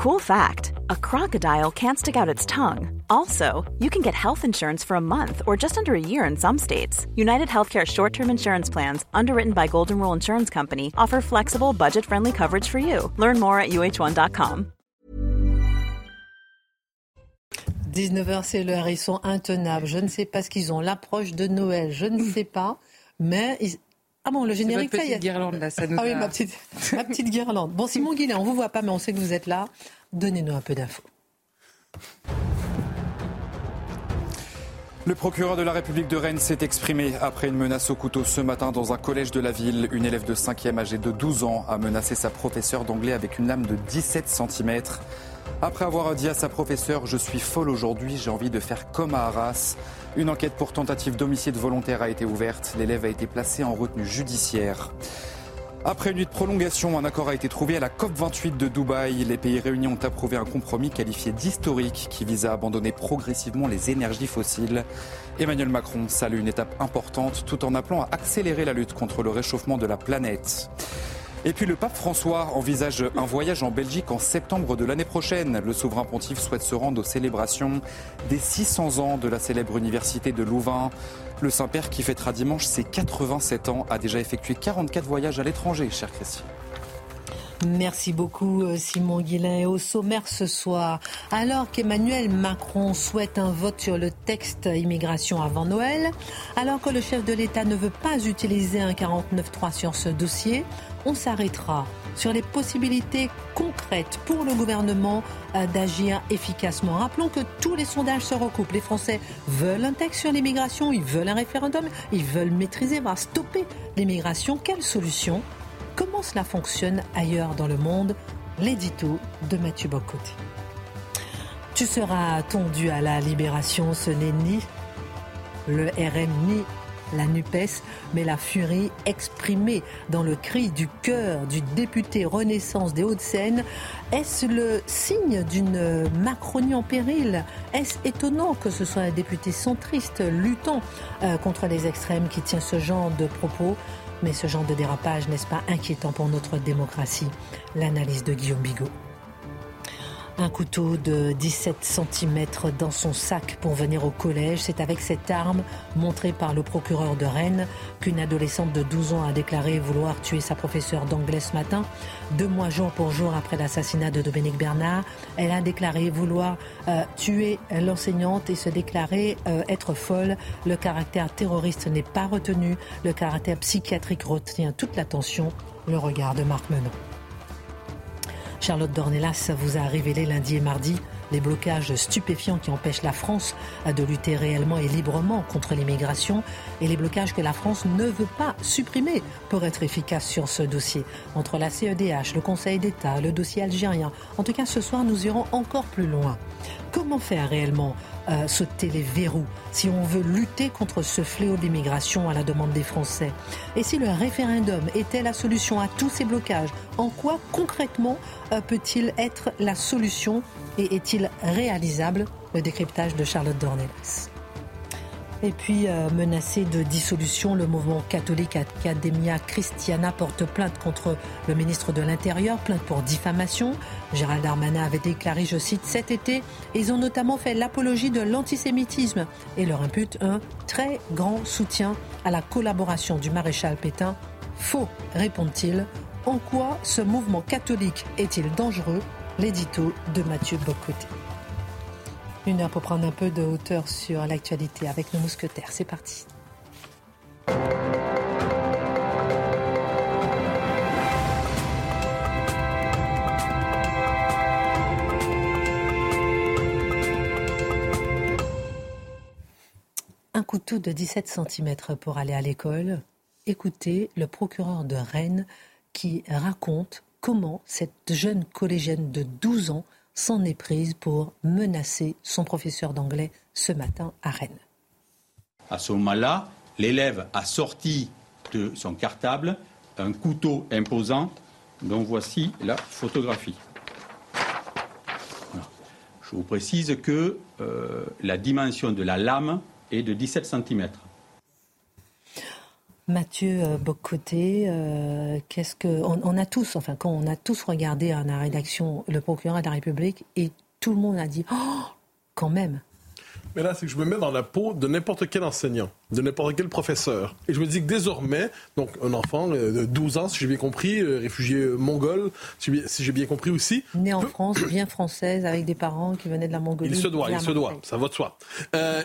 Cool fact a crocodile can't stick out its tongue. Also, you can get health insurance for a month or just under a year in some states. United Healthcare short term insurance plans, underwritten by Golden Rule Insurance Company, offer flexible, budget friendly coverage for you. Learn more at uh1.com. 19h, c'est l'heure. Ils sont intenables. Je ne sais pas ce qu'ils ont. L'approche de Noël, je ne sais pas. Mais ils, ah bon, le générique, ça y est. guirlande, là, ça nous Ah oui, ma petite, ma petite guirlande. Bon, Simon Guillain, on ne vous voit pas, mais on sait que vous êtes là. Donnez-nous un peu d'infos. Le procureur de la République de Rennes s'est exprimé après une menace au couteau ce matin dans un collège de la ville. Une élève de 5e âgée de 12 ans a menacé sa professeure d'anglais avec une lame de 17 cm. Après avoir dit à sa professeure Je suis folle aujourd'hui, j'ai envie de faire comme à Arras. Une enquête pour tentative d'homicide volontaire a été ouverte. L'élève a été placé en retenue judiciaire. Après une nuit de prolongation, un accord a été trouvé à la COP28 de Dubaï. Les pays réunis ont approuvé un compromis qualifié d'historique qui vise à abandonner progressivement les énergies fossiles. Emmanuel Macron salue une étape importante tout en appelant à accélérer la lutte contre le réchauffement de la planète. Et puis le pape François envisage un voyage en Belgique en septembre de l'année prochaine. Le souverain pontife souhaite se rendre aux célébrations des 600 ans de la célèbre université de Louvain. Le Saint-Père qui fêtera dimanche ses 87 ans a déjà effectué 44 voyages à l'étranger, cher Christian. Merci beaucoup euh, Simon Guillain. Et au sommaire ce soir, alors qu'Emmanuel Macron souhaite un vote sur le texte immigration avant Noël, alors que le chef de l'État ne veut pas utiliser un 49.3 sur ce dossier, on s'arrêtera sur les possibilités concrètes pour le gouvernement euh, d'agir efficacement. Rappelons que tous les sondages se recoupent. Les Français veulent un texte sur l'immigration, ils veulent un référendum, ils veulent maîtriser, voire stopper l'immigration. Quelle solution Comment cela fonctionne ailleurs dans le monde L'édito de Mathieu Bocoté. Tu seras attendu à la libération, ce n'est ni le RN ni la NUPES, mais la furie exprimée dans le cri du cœur du député Renaissance des Hauts-de-Seine. Est-ce le signe d'une Macronie en péril? Est-ce étonnant que ce soit un député centriste luttant euh, contre les extrêmes qui tient ce genre de propos? Mais ce genre de dérapage, n'est-ce pas inquiétant pour notre démocratie? L'analyse de Guillaume Bigot. Un couteau de 17 cm dans son sac pour venir au collège. C'est avec cette arme, montrée par le procureur de Rennes, qu'une adolescente de 12 ans a déclaré vouloir tuer sa professeure d'anglais ce matin. Deux mois jour pour jour après l'assassinat de Dominique Bernard, elle a déclaré vouloir euh, tuer l'enseignante et se déclarer euh, être folle. Le caractère terroriste n'est pas retenu. Le caractère psychiatrique retient toute l'attention. Le regard de Marc Menon. Charlotte Dornelas vous a révélé lundi et mardi les blocages stupéfiants qui empêchent la France de lutter réellement et librement contre l'immigration et les blocages que la France ne veut pas supprimer pour être efficace sur ce dossier. Entre la CEDH, le Conseil d'État, le dossier algérien. En tout cas, ce soir, nous irons encore plus loin. Comment faire réellement sauter les verrous si on veut lutter contre ce fléau d'immigration à la demande des Français. Et si le référendum était la solution à tous ces blocages, en quoi concrètement euh, peut-il être la solution et est-il réalisable? Le décryptage de Charlotte Dornelas. Et puis, euh, menacé de dissolution, le mouvement catholique Academia Christiana porte plainte contre le ministre de l'Intérieur, plainte pour diffamation. Gérald Darmanin avait déclaré, je cite, cet été, ils ont notamment fait l'apologie de l'antisémitisme et leur impute un très grand soutien à la collaboration du maréchal Pétain. Faux, répond-il. En quoi ce mouvement catholique est-il dangereux? L'édito de Mathieu Bocoté. Une heure pour prendre un peu de hauteur sur l'actualité avec nos mousquetaires. C'est parti. Un couteau de 17 cm pour aller à l'école. Écoutez le procureur de Rennes qui raconte comment cette jeune collégienne de 12 ans s'en est prise pour menacer son professeur d'anglais ce matin à Rennes. À ce moment-là, l'élève a sorti de son cartable un couteau imposant dont voici la photographie. Je vous précise que euh, la dimension de la lame est de 17 cm. Mathieu euh, Bocoté, euh, qu'est-ce que on, a tous, enfin quand on a tous regardé à la rédaction le procureur de la République et tout le monde a dit oh, quand même. Mais là, c'est que je me mets dans la peau de n'importe quel enseignant, de n'importe quel professeur. Et je me dis que désormais, donc un enfant euh, de 12 ans, si j'ai bien compris, réfugié mongol, si j'ai bien compris aussi. Né en France, bien française, avec des parents qui venaient de la Mongolie. Il se doit, il se doit, ça va de soi.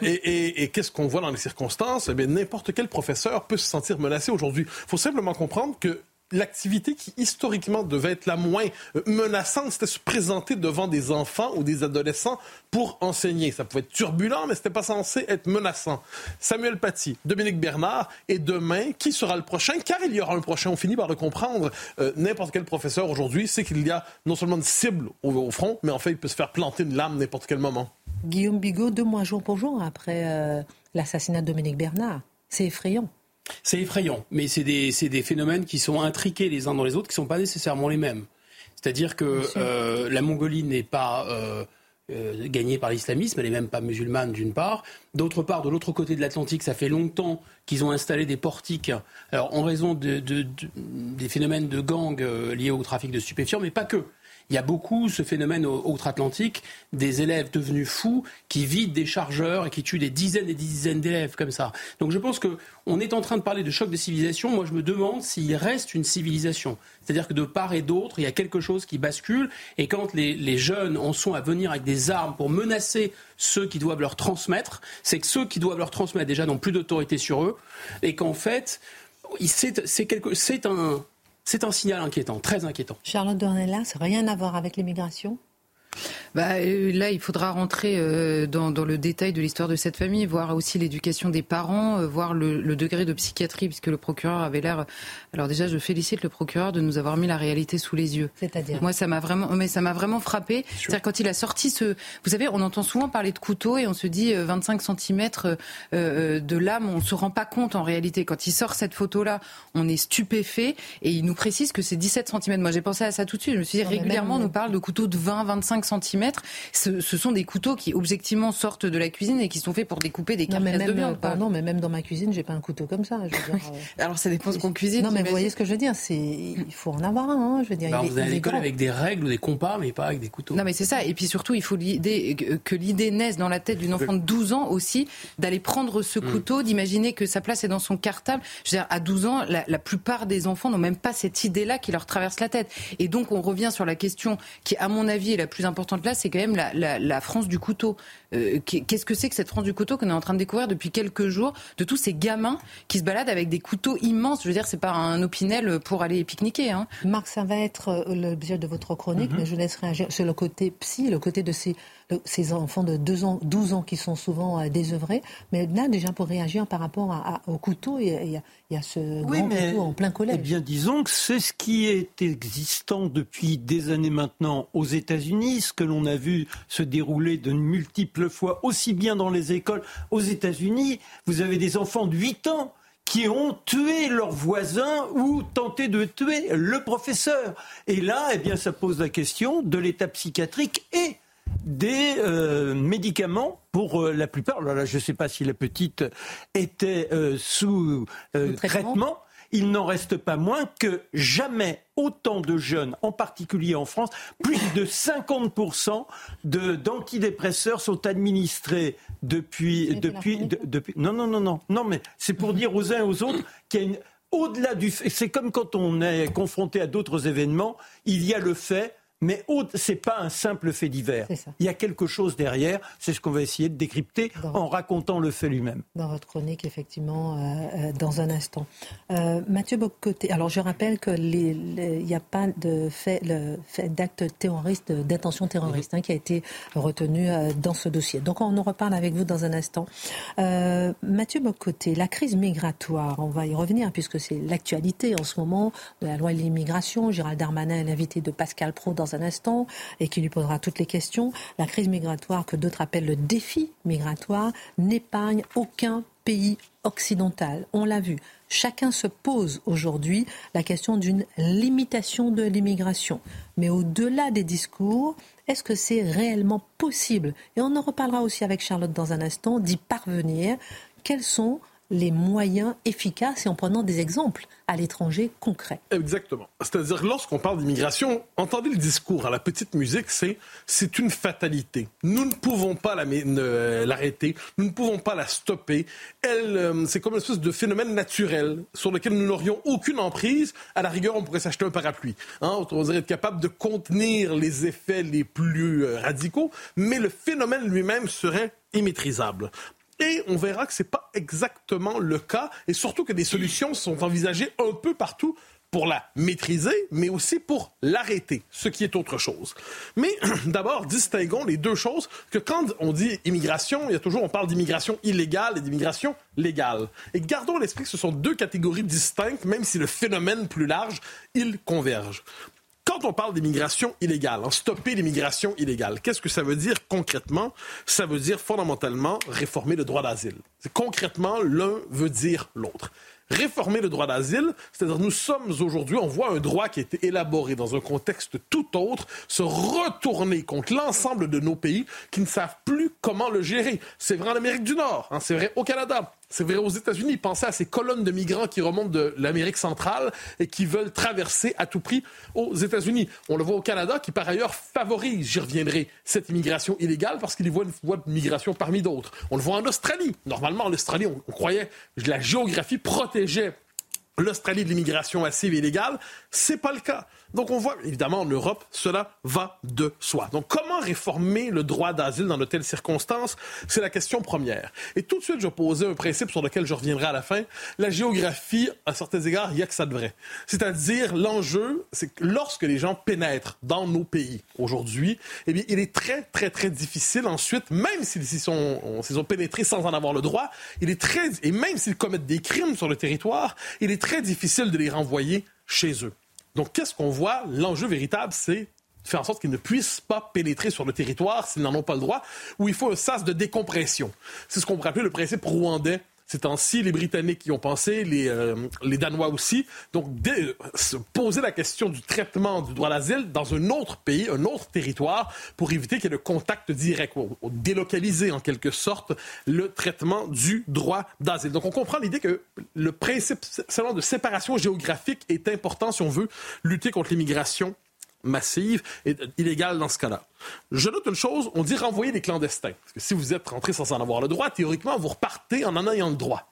et, et qu'est-ce qu'on voit dans les circonstances? Eh bien, n'importe quel professeur peut se sentir menacé aujourd'hui. Il faut simplement comprendre que l'activité qui historiquement devait être la moins euh, menaçante, c'était se présenter devant des enfants ou des adolescents pour enseigner. Ça pouvait être turbulent, mais c'était pas censé être menaçant. Samuel Paty, Dominique Bernard, et demain, qui sera le prochain? Car il y aura un prochain. On finit par le comprendre. Euh, n'importe quel professeur aujourd'hui sait qu'il y a non seulement une cible au, front, mais en fait, il peut se faire planter une lame n'importe quel moment. Guillaume Bigot, deux mois jour pour jour après euh, l'assassinat de Dominique Bernard. C'est effrayant. C'est effrayant, mais c'est des, des, phénomènes qui sont intriqués les uns dans les autres, qui ne sont pas nécessairement les mêmes. C'est-à-dire que euh, la Mongolie n'est pas euh, euh, gagnée par l'islamisme, elle n'est même pas musulmane d'une part. D'autre part, de l'autre côté de l'Atlantique, ça fait longtemps qu'ils ont installé des portiques, alors en raison de, des phénomènes de gangs liés au trafic de stupéfiants, mais pas que il y a beaucoup ce phénomène outre-Atlantique des élèves devenus fous qui vident des chargeurs et qui tuent des dizaines et des dizaines d'élèves comme ça. Donc je pense qu'on est en train de parler de choc des civilisations. Moi, je me demande s'il reste une civilisation. C'est-à-dire que de part et d'autre, il y a quelque chose qui bascule. Et quand les, les, jeunes en sont à venir avec des armes pour menacer ceux qui doivent leur transmettre, c'est que ceux qui doivent leur transmettre déjà n'ont plus d'autorité sur eux. Et qu'en fait, c'est un c'est un signal inquiétant, très inquiétant. Charlotte Dornelas, rien à voir avec l'immigration? Bah, euh, là, il faudra rentrer euh, dans, le détail de l'histoire de cette famille, voir aussi l'éducation des parents, euh, voir le, degré de psychiatrie, puisque le procureur avait l'air. Alors déjà, je félicite le procureur de nous avoir mis la réalité sous les yeux. C'est-à-dire Moi, ça m'a vraiment, mais ça m'a vraiment frappé. C'est-à-dire quand il a sorti ce, vous savez, on entend souvent parler de couteau et on se dit 25 cm de lame, on se rend pas compte en réalité. Quand il sort cette photo-là, on est stupéfait et il nous précise que c'est 17 cm. Moi, j'ai pensé à ça tout de suite. Je me suis dit régulièrement, on nous parle de couteaux de 20, 25 cm. Ce, sont des couteaux qui objectivement sortent de la cuisine et qui sont faits pour découper des carcasses de viande. Pardon, mais même dans ma cuisine, j'ai pas un couteau comme ça. Euh, Alors ça dépend ce qu'on cuisine. Non, mais vous voyez ce que je veux dire C'est il faut en avoir un. Hein, je veux dire. Bah, vous allez à l'école avec des règles ou des compas, mais pas avec des couteaux. Non, mais c'est ça. Et puis surtout, il faut l'idée que l'idée naisse dans la tête d'une enfant de 12 ans aussi d'aller prendre ce mm. couteau, d'imaginer que sa place est dans son cartable. Je veux dire, à 12 ans, la, la plupart des enfants n'ont même pas cette idée-là qui leur traverse la tête. Et donc, on revient sur la question qui, à mon avis, est la plus importante là, c'est quand même la, France du couteau. Euh, qu'est-ce que c'est que cette France du couteau qu'on est en train de découvrir depuis quelques jours de tous ces gamins qui se baladent avec des couteaux immenses? Je veux dire, c'est pas un opinel pour aller pique-niquer. Hein. Marc, ça va être euh, l'objet de votre chronique, mhm. mais je laisserai agir sur le côté psy, le côté de ces, ces enfants de 2 ans, 12 ans qui sont souvent euh, désœuvrés. Mais là, déjà, pour réagir par rapport au couteau, il y, a, il y a ce grand couteau en plein collège. Eh bien, disons que c'est ce qui est existant depuis des années maintenant aux États-Unis, ce que l'on a vu se dérouler de multiples fois, aussi bien dans les écoles. Aux États-Unis, vous avez des enfants de 8 ans qui ont tué leurs voisins ou tenté de tuer le professeur. Et là, eh bien, ça pose la question de l'état psychiatrique et des euh, médicaments pour euh, la plupart. Alors là, je ne sais pas si la petite était euh, sous traitement il n'en reste pas moins que jamais autant de jeunes, en particulier en France, plus de 50% d'antidépresseurs sont administrés depuis... depuis, depuis non, non, non, non, non, mais c'est pour dire aux uns et aux autres qu'il y a une... Au-delà du fait, c'est comme quand on est confronté à d'autres événements, il y a le fait mais ce n'est pas un simple fait divers. Il y a quelque chose derrière. C'est ce qu'on va essayer de décrypter en racontant le fait lui-même. Dans votre chronique, effectivement, euh, euh, dans un instant. Euh, Mathieu Bocoté, alors je rappelle qu'il n'y a pas de fait, d'acte terroriste, d'intention terroriste hein, qui a été retenu dans ce dossier. Donc on en reparle avec vous dans un instant. Mathieu Bocoté, la crise migratoire, on va y revenir puisque c'est l'actualité en ce moment de la loi de l'immigration. Gérald Darmanin est l'invité de Pascal Pro dans un instant et qui lui posera toutes les questions. La crise migratoire, que d'autres appellent le défi migratoire, n'épargne aucun pays occidental. On l'a vu. Chacun se pose aujourd'hui la question d'une limitation de l'immigration. Mais au-delà des discours, est-ce que c'est réellement possible? Et on en reparlera aussi avec Charlotte dans un instant, d'y parvenir. Quelles sont les moyens efficaces et en prenant des exemples à l'étranger concrets. Exactement. C'est-à-dire, lorsqu'on parle d'immigration, entendez le discours à la petite musique, c'est c'est une fatalité. Nous ne pouvons pas l'arrêter, nous ne pouvons pas la stopper. Elle, euh, c'est comme une espèce de phénomène naturel sur lequel nous n'aurions aucune emprise. À la rigueur, on pourrait s'acheter un parapluie. Hein? On pourrait être capable de contenir les effets les plus euh, radicaux, mais le phénomène lui-même serait immaîtrisable. Et on verra que ce n'est pas exactement le cas, et surtout que des solutions sont envisagées un peu partout pour la maîtriser, mais aussi pour l'arrêter, ce qui est autre chose. Mais d'abord, distinguons les deux choses, que quand on dit immigration, il y a toujours, on parle d'immigration illégale et d'immigration légale. Et gardons l'esprit que ce sont deux catégories distinctes, même si le phénomène plus large, il converge. Quand on parle d'immigration illégale, hein, stopper l'immigration illégale, qu'est-ce que ça veut dire concrètement? Ça veut dire fondamentalement réformer le droit d'asile. Concrètement, l'un veut dire l'autre réformer le droit d'asile, c'est-à-dire nous sommes aujourd'hui, on voit un droit qui a été élaboré dans un contexte tout autre se retourner contre l'ensemble de nos pays qui ne savent plus comment le gérer. C'est vrai en Amérique du Nord, hein, c'est vrai au Canada, c'est vrai aux États-Unis. Pensez à ces colonnes de migrants qui remontent de l'Amérique centrale et qui veulent traverser à tout prix aux États-Unis. On le voit au Canada qui, par ailleurs, favorise, j'y reviendrai, cette immigration illégale parce qu'il y voit une voie de migration parmi d'autres. On le voit en Australie. Normalement, en Australie, on, croyait que la géographie protégeait l'Australie de l'immigration massive et illégale. C'est pas le cas. Donc on voit, évidemment, en Europe, cela va de soi. Donc comment réformer le droit d'asile dans de telles circonstances? C'est la question première. Et tout de suite, je posais un principe sur lequel je reviendrai à la fin. La géographie, à certains égards, il y a que ça de vrai. C'est-à-dire, l'enjeu, c'est que lorsque les gens pénètrent dans nos pays aujourd'hui, eh bien, il est très, très, très difficile ensuite, même s'ils sont, ont pénétré sans en avoir le droit, il est très, et même s'ils commettent des crimes sur le territoire, il est très difficile de les renvoyer chez eux. Donc, qu'est-ce qu'on voit? L'enjeu véritable, c'est faire en sorte qu'ils ne puissent pas pénétrer sur le territoire s'ils n'en ont pas le droit, où il faut un sas de décompression. C'est ce qu'on pourrait appeler le principe rwandais ces temps-ci, les Britanniques qui ont pensé, les, euh, les Danois aussi. Donc, se poser la question du traitement du droit d'asile dans un autre pays, un autre territoire, pour éviter qu'il y ait le contact direct, ou, délocaliser en quelque sorte le traitement du droit d'asile. Donc, on comprend l'idée que le principe seulement de séparation géographique est important si on veut lutter contre l'immigration massive et illégale dans ce cas-là. Je note une chose, on dit renvoyer les clandestins. Parce que si vous êtes rentré sans en avoir le droit, théoriquement, vous repartez en en ayant le droit.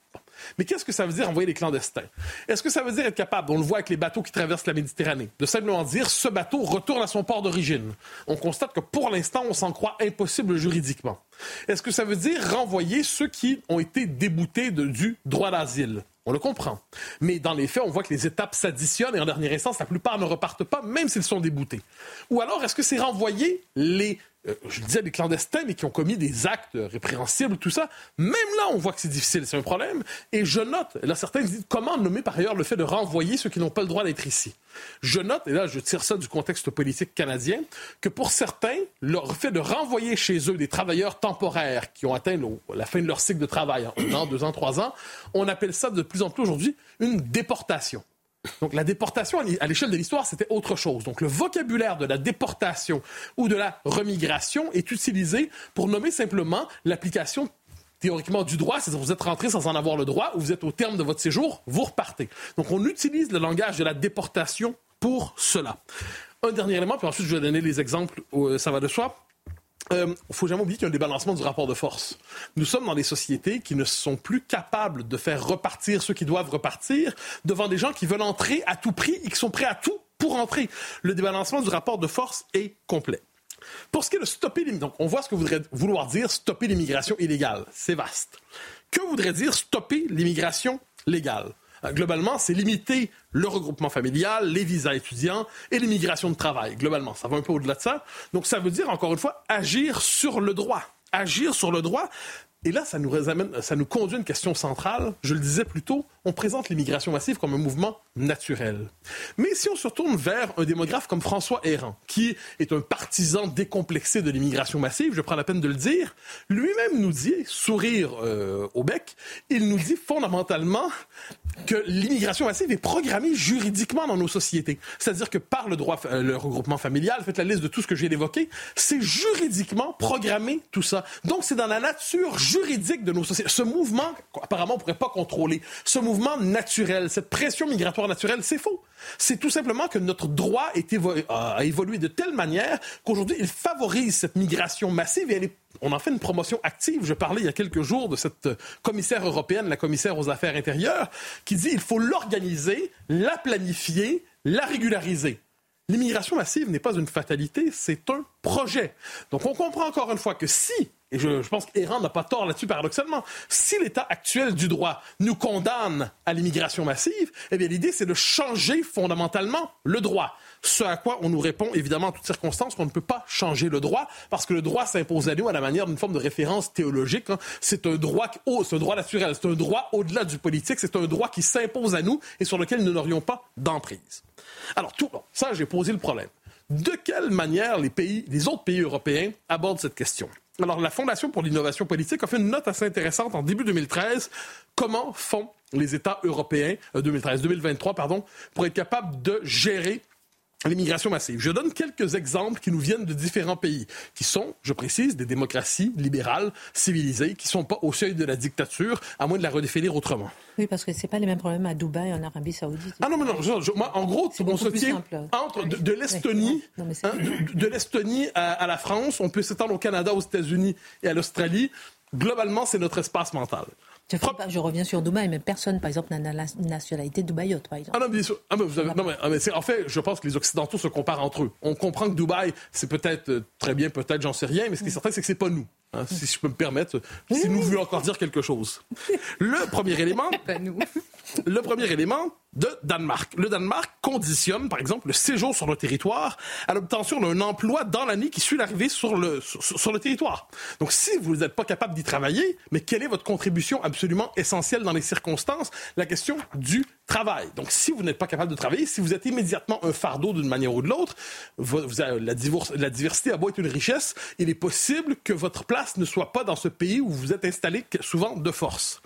Mais qu'est-ce que ça veut dire envoyer les clandestins? Est-ce que ça veut dire être capable, on le voit avec les bateaux qui traversent la Méditerranée, de simplement dire ce bateau retourne à son port d'origine? On constate que pour l'instant, on s'en croit impossible juridiquement. Est-ce que ça veut dire renvoyer ceux qui ont été déboutés du droit d'asile? On le comprend. Mais dans les faits, on voit que les étapes s'additionnent et en dernière instance, la plupart ne repartent pas, même s'ils sont déboutés. Ou alors, est-ce que c'est renvoyer les euh, je disais des clandestins, mais qui ont commis des actes répréhensibles, tout ça. Même là, on voit que c'est difficile, c'est un problème. Et je note, là, certains disent comment nommer par ailleurs le fait de renvoyer ceux qui n'ont pas le droit d'être ici? Je note, et là, je tire ça du contexte politique canadien, que pour certains, le fait de renvoyer chez eux des travailleurs temporaires qui ont atteint la fin de leur cycle de travail, en un an, deux ans, trois ans, on appelle ça de plus en plus aujourd'hui une déportation. Donc la déportation à l'échelle de l'histoire, c'était autre chose. Donc le vocabulaire de la déportation ou de la remigration est utilisé pour nommer simplement l'application théoriquement du droit, c'est-à-dire vous êtes rentré sans en avoir le droit, ou vous êtes au terme de votre séjour, vous repartez. Donc on utilise le langage de la déportation pour cela. Un dernier élément, puis ensuite je vais donner les exemples où euh, ça va de soi. Il euh, ne faut jamais oublier qu'il y a un débalancement du rapport de force. Nous sommes dans des sociétés qui ne sont plus capables de faire repartir ceux qui doivent repartir devant des gens qui veulent entrer à tout prix et qui sont prêts à tout pour entrer. Le débalancement du rapport de force est complet. Pour ce qui est de stopper l'immigration, on voit ce que voudrait vouloir dire stopper l'immigration illégale. C'est vaste. Que voudrait dire stopper l'immigration légale? Euh, globalement, c'est limiter le regroupement familial, les visas étudiants et l'immigration de travail. Globalement, ça va un peu au-delà de ça. Donc, ça veut dire, encore une fois, agir sur le droit. Agir sur le droit et là, ça nous, ça nous conduit à une question centrale. Je le disais plus tôt, on présente l'immigration massive comme un mouvement naturel. Mais si on se retourne vers un démographe comme François Héran, qui est un partisan décomplexé de l'immigration massive, je prends la peine de le dire, lui-même nous dit, sourire euh, au bec, il nous dit fondamentalement, que l'immigration massive est programmée juridiquement dans nos sociétés. C'est-à-dire que par le droit, euh, le regroupement familial, faites la liste de tout ce que j'ai évoqué, c'est juridiquement programmé tout ça. Donc c'est dans la nature juridique de nos sociétés. Ce mouvement, apparemment, on ne pourrait pas contrôler. Ce mouvement naturel, cette pression migratoire naturelle, c'est faux. C'est tout simplement que notre droit a évolué de telle manière qu'aujourd'hui, il favorise cette migration massive et on en fait une promotion active. Je parlais il y a quelques jours de cette commissaire européenne, la commissaire aux affaires intérieures, qui dit qu'il faut l'organiser, la planifier, la régulariser. L'immigration massive n'est pas une fatalité, c'est un projet. Donc on comprend encore une fois que si et je, pense qu'Iran n'a pas tort là-dessus paradoxalement, si l'état actuel du droit nous condamne à l'immigration massive, eh bien l'idée c'est de changer fondamentalement le droit. Ce à quoi on nous répond évidemment en toutes circonstances qu'on ne peut pas changer le droit parce que le droit s'impose à nous à la manière d'une forme de référence théologique. Hein. C'est un droit, oh, c'est un droit naturel, c'est un droit au-delà du politique, c'est un droit qui s'impose à nous et sur lequel nous n'aurions pas d'emprise. Alors tout, ça j'ai posé le problème. De quelle manière les pays, les autres pays européens abordent cette question? Alors, la Fondation pour l'innovation politique a fait une note assez intéressante en début 2013. Comment font les États européens, 2013, euh, 2023, pardon, pour être capables de gérer l'immigration massive. Je donne quelques exemples qui nous viennent de différents pays, qui sont, je précise, des démocraties libérales, civilisées, qui ne sont pas au seuil de la dictature, à moins de la redéfinir autrement. Oui, parce que ce n'est pas les mêmes problèmes à Dubaï, en Arabie Saoudite. Ah non, mais non, moi, en gros, on se tient entre de, l'Estonie hein, de, l'Estonie à, la France, on peut s'étendre au Canada, aux États-Unis et à l'Australie. Globalement, c'est notre espace mental. Je, reviens sur Dubaï, mais personne, par exemple, n'a la nationalité dubaïote, par exemple. Ah non, bien sûr. Ah, mais vous avez... non, mais, ah, en fait, je pense que les Occidentaux se comparent entre eux. On comprend que Dubaï, c'est peut-être euh, très bien, peut-être, j'en sais rien, mais ce qui est certain, c'est que c'est pas nous. Hein, si je peux me permettre, si nous voulons encore dire quelque chose. Le premier élément, le premier élément de Danemark. Le Danemark conditionne, par exemple, le séjour sur le territoire à l'obtention d'un emploi dans l'année qui suit l'arrivée sur le, sur, le territoire. Donc, si vous n'êtes pas capable d'y travailler, mais quelle est votre contribution absolument essentielle dans les circonstances? La question du travail. Donc, si vous n'êtes pas capable de travailler, si vous êtes immédiatement un fardeau d'une manière ou de l'autre, la, la diversité à une richesse. Il est possible que votre place ne soit pas dans ce pays où vous êtes installé souvent de force.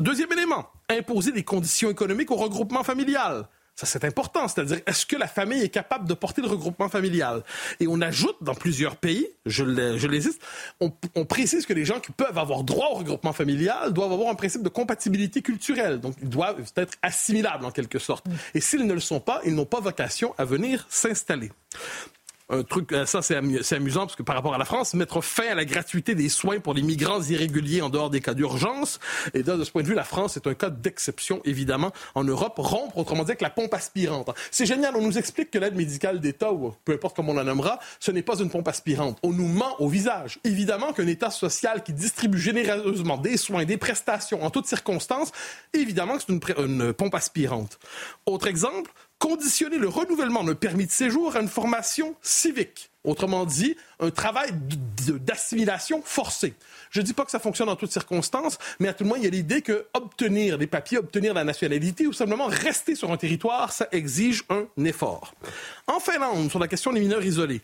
Deuxième élément, imposer des conditions économiques au regroupement familial. Ça, c'est important. C'est-à-dire, est-ce que la famille est capable de porter le regroupement familial? Et on ajoute dans plusieurs pays, je, les on, on précise que les gens qui peuvent avoir droit au regroupement familial doivent avoir un principe de compatibilité culturelle. Donc, ils doivent être assimilables en quelque sorte. Et s'ils ne le sont pas, ils n'ont pas vocation à venir s'installer un truc, euh, ça c'est amusant parce que par rapport à la France, mettre fin à la gratuité des soins pour les migrants irréguliers en dehors des cas d'urgence. Et de ce point de vue, la France est un cas d'exception, évidemment, en Europe. Rompre, autrement dit, avec la pompe aspirante. C'est génial, on nous explique que l'aide médicale d'État, ou peu importe comment on la nommera, ce n'est pas une pompe aspirante. On nous ment au visage. Évidemment qu'un État social qui distribue généreusement des soins, des prestations en toutes circonstances, évidemment que c'est une, une pompe aspirante. Autre exemple, conditionner le renouvellement d'un permis de séjour à une formation civique. Autrement dit, un travail d'assimilation forcée. Je ne dis pas que ça fonctionne en toutes circonstances, mais à tout le moins, il y a l'idée que obtenir des papiers, obtenir la nationalité ou simplement rester sur un territoire, ça exige un effort. En Finlande, sur la question des mineurs isolés,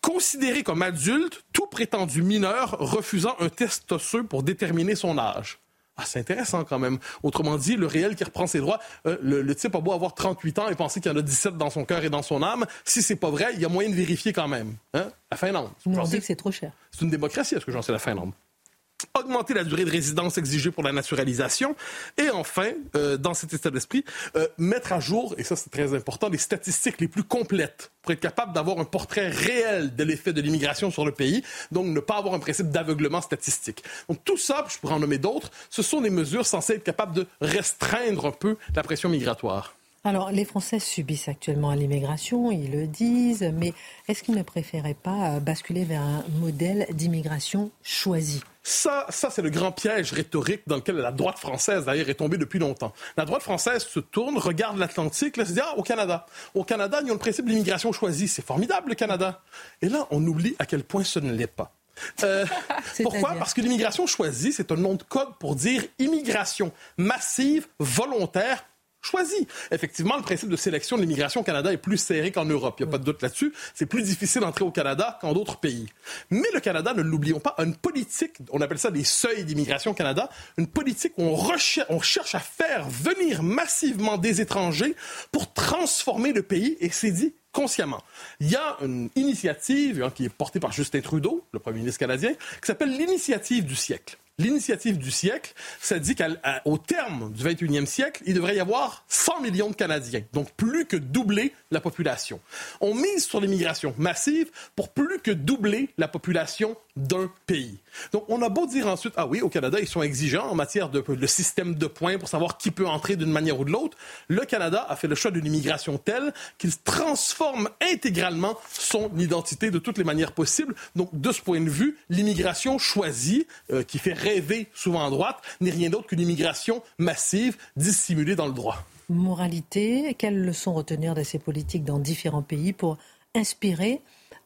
considérer comme adulte tout prétendu mineur refusant un test osseux pour déterminer son âge. Ah, c'est intéressant quand même. Autrement dit, le réel qui reprend ses droits, euh, le, type a beau avoir 38 ans et penser qu'il y en a 17 dans son cœur et dans son âme. Si c'est pas vrai, il y a moyen de vérifier quand même. Hein? La Finlande. On dit que c'est trop cher. C'est une démocratie, est-ce que j'en sais la Finlande? Augmenter la durée de résidence exigée pour la naturalisation et enfin, euh, dans cet état d'esprit, euh, mettre à jour, et ça c'est très important, les statistiques les plus complètes pour être capable d'avoir un portrait réel de l'effet de l'immigration sur le pays, donc ne pas avoir un principe d'aveuglement statistique. Donc tout ça, je pourrais en nommer d'autres, ce sont des mesures censées être capables de restreindre un peu la pression migratoire. Alors, les Français subissent actuellement l'immigration, ils le disent, mais est-ce qu'ils ne préféraient pas basculer vers un modèle d'immigration choisi? Ça, ça c'est le grand piège rhétorique dans lequel la droite française, d'ailleurs, est tombée depuis longtemps. La droite française se tourne, regarde l'Atlantique, là, se dit, ah, au Canada. Au Canada, ils ont le principe de l'immigration choisie. C'est formidable, le Canada. Et là, on oublie à quel point ce ne l'est pas. Euh, pourquoi? Parce que l'immigration choisie, c'est un nom de code pour dire immigration massive, volontaire, choisis. Effectivement, le principe de sélection de l'immigration au Canada est plus serré qu'en Europe. Il n'y a pas de doute là-dessus. C'est plus difficile d'entrer au Canada qu'en d'autres pays. Mais le Canada, ne l'oublions pas, a une politique, on appelle ça des seuils d'immigration au Canada, une politique où on, on cherche à faire venir massivement des étrangers pour transformer le pays, et c'est dit consciemment. Il y a une initiative hein, qui est portée par Justin Trudeau, le premier ministre canadien, qui s'appelle l'initiative du siècle l'initiative du siècle, ça dit qu'au terme du 21e siècle, il devrait y avoir 100 millions de Canadiens, donc plus que doubler la population. On mise sur l'immigration massive pour plus que doubler la population d'un pays. Donc, on a beau dire ensuite, ah oui, au Canada, ils sont exigeants en matière de système de points pour savoir qui peut entrer d'une manière ou de l'autre. Le Canada a fait le choix d'une immigration telle qu'il transforme intégralement son identité de toutes les manières possibles. Donc, de ce point de vue, l'immigration choisie, euh, qui fait rêver souvent à droite, n'est rien d'autre qu'une immigration massive, dissimulée dans le droit. Moralité, quelles leçons retenir de ces politiques dans différents pays pour inspirer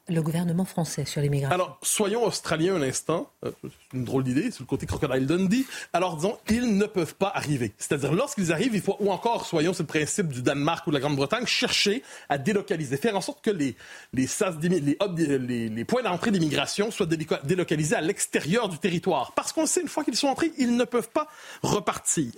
le gouvernement français sur l'immigration Alors, soyons australiens un instant. Euh, c'est une drôle d'idée, c'est le côté Crocodile Dundee. Alors, disons, ils ne peuvent pas arriver. C'est-à-dire, lorsqu'ils arrivent, il faut, ou encore, soyons, c'est le principe du Danemark ou de la Grande-Bretagne, chercher à délocaliser, faire en sorte que les, les, les, les points d'entrée d'immigration soient délocalisés à l'extérieur du territoire. Parce qu'on sait, une fois qu'ils sont entrés, ils ne peuvent pas repartir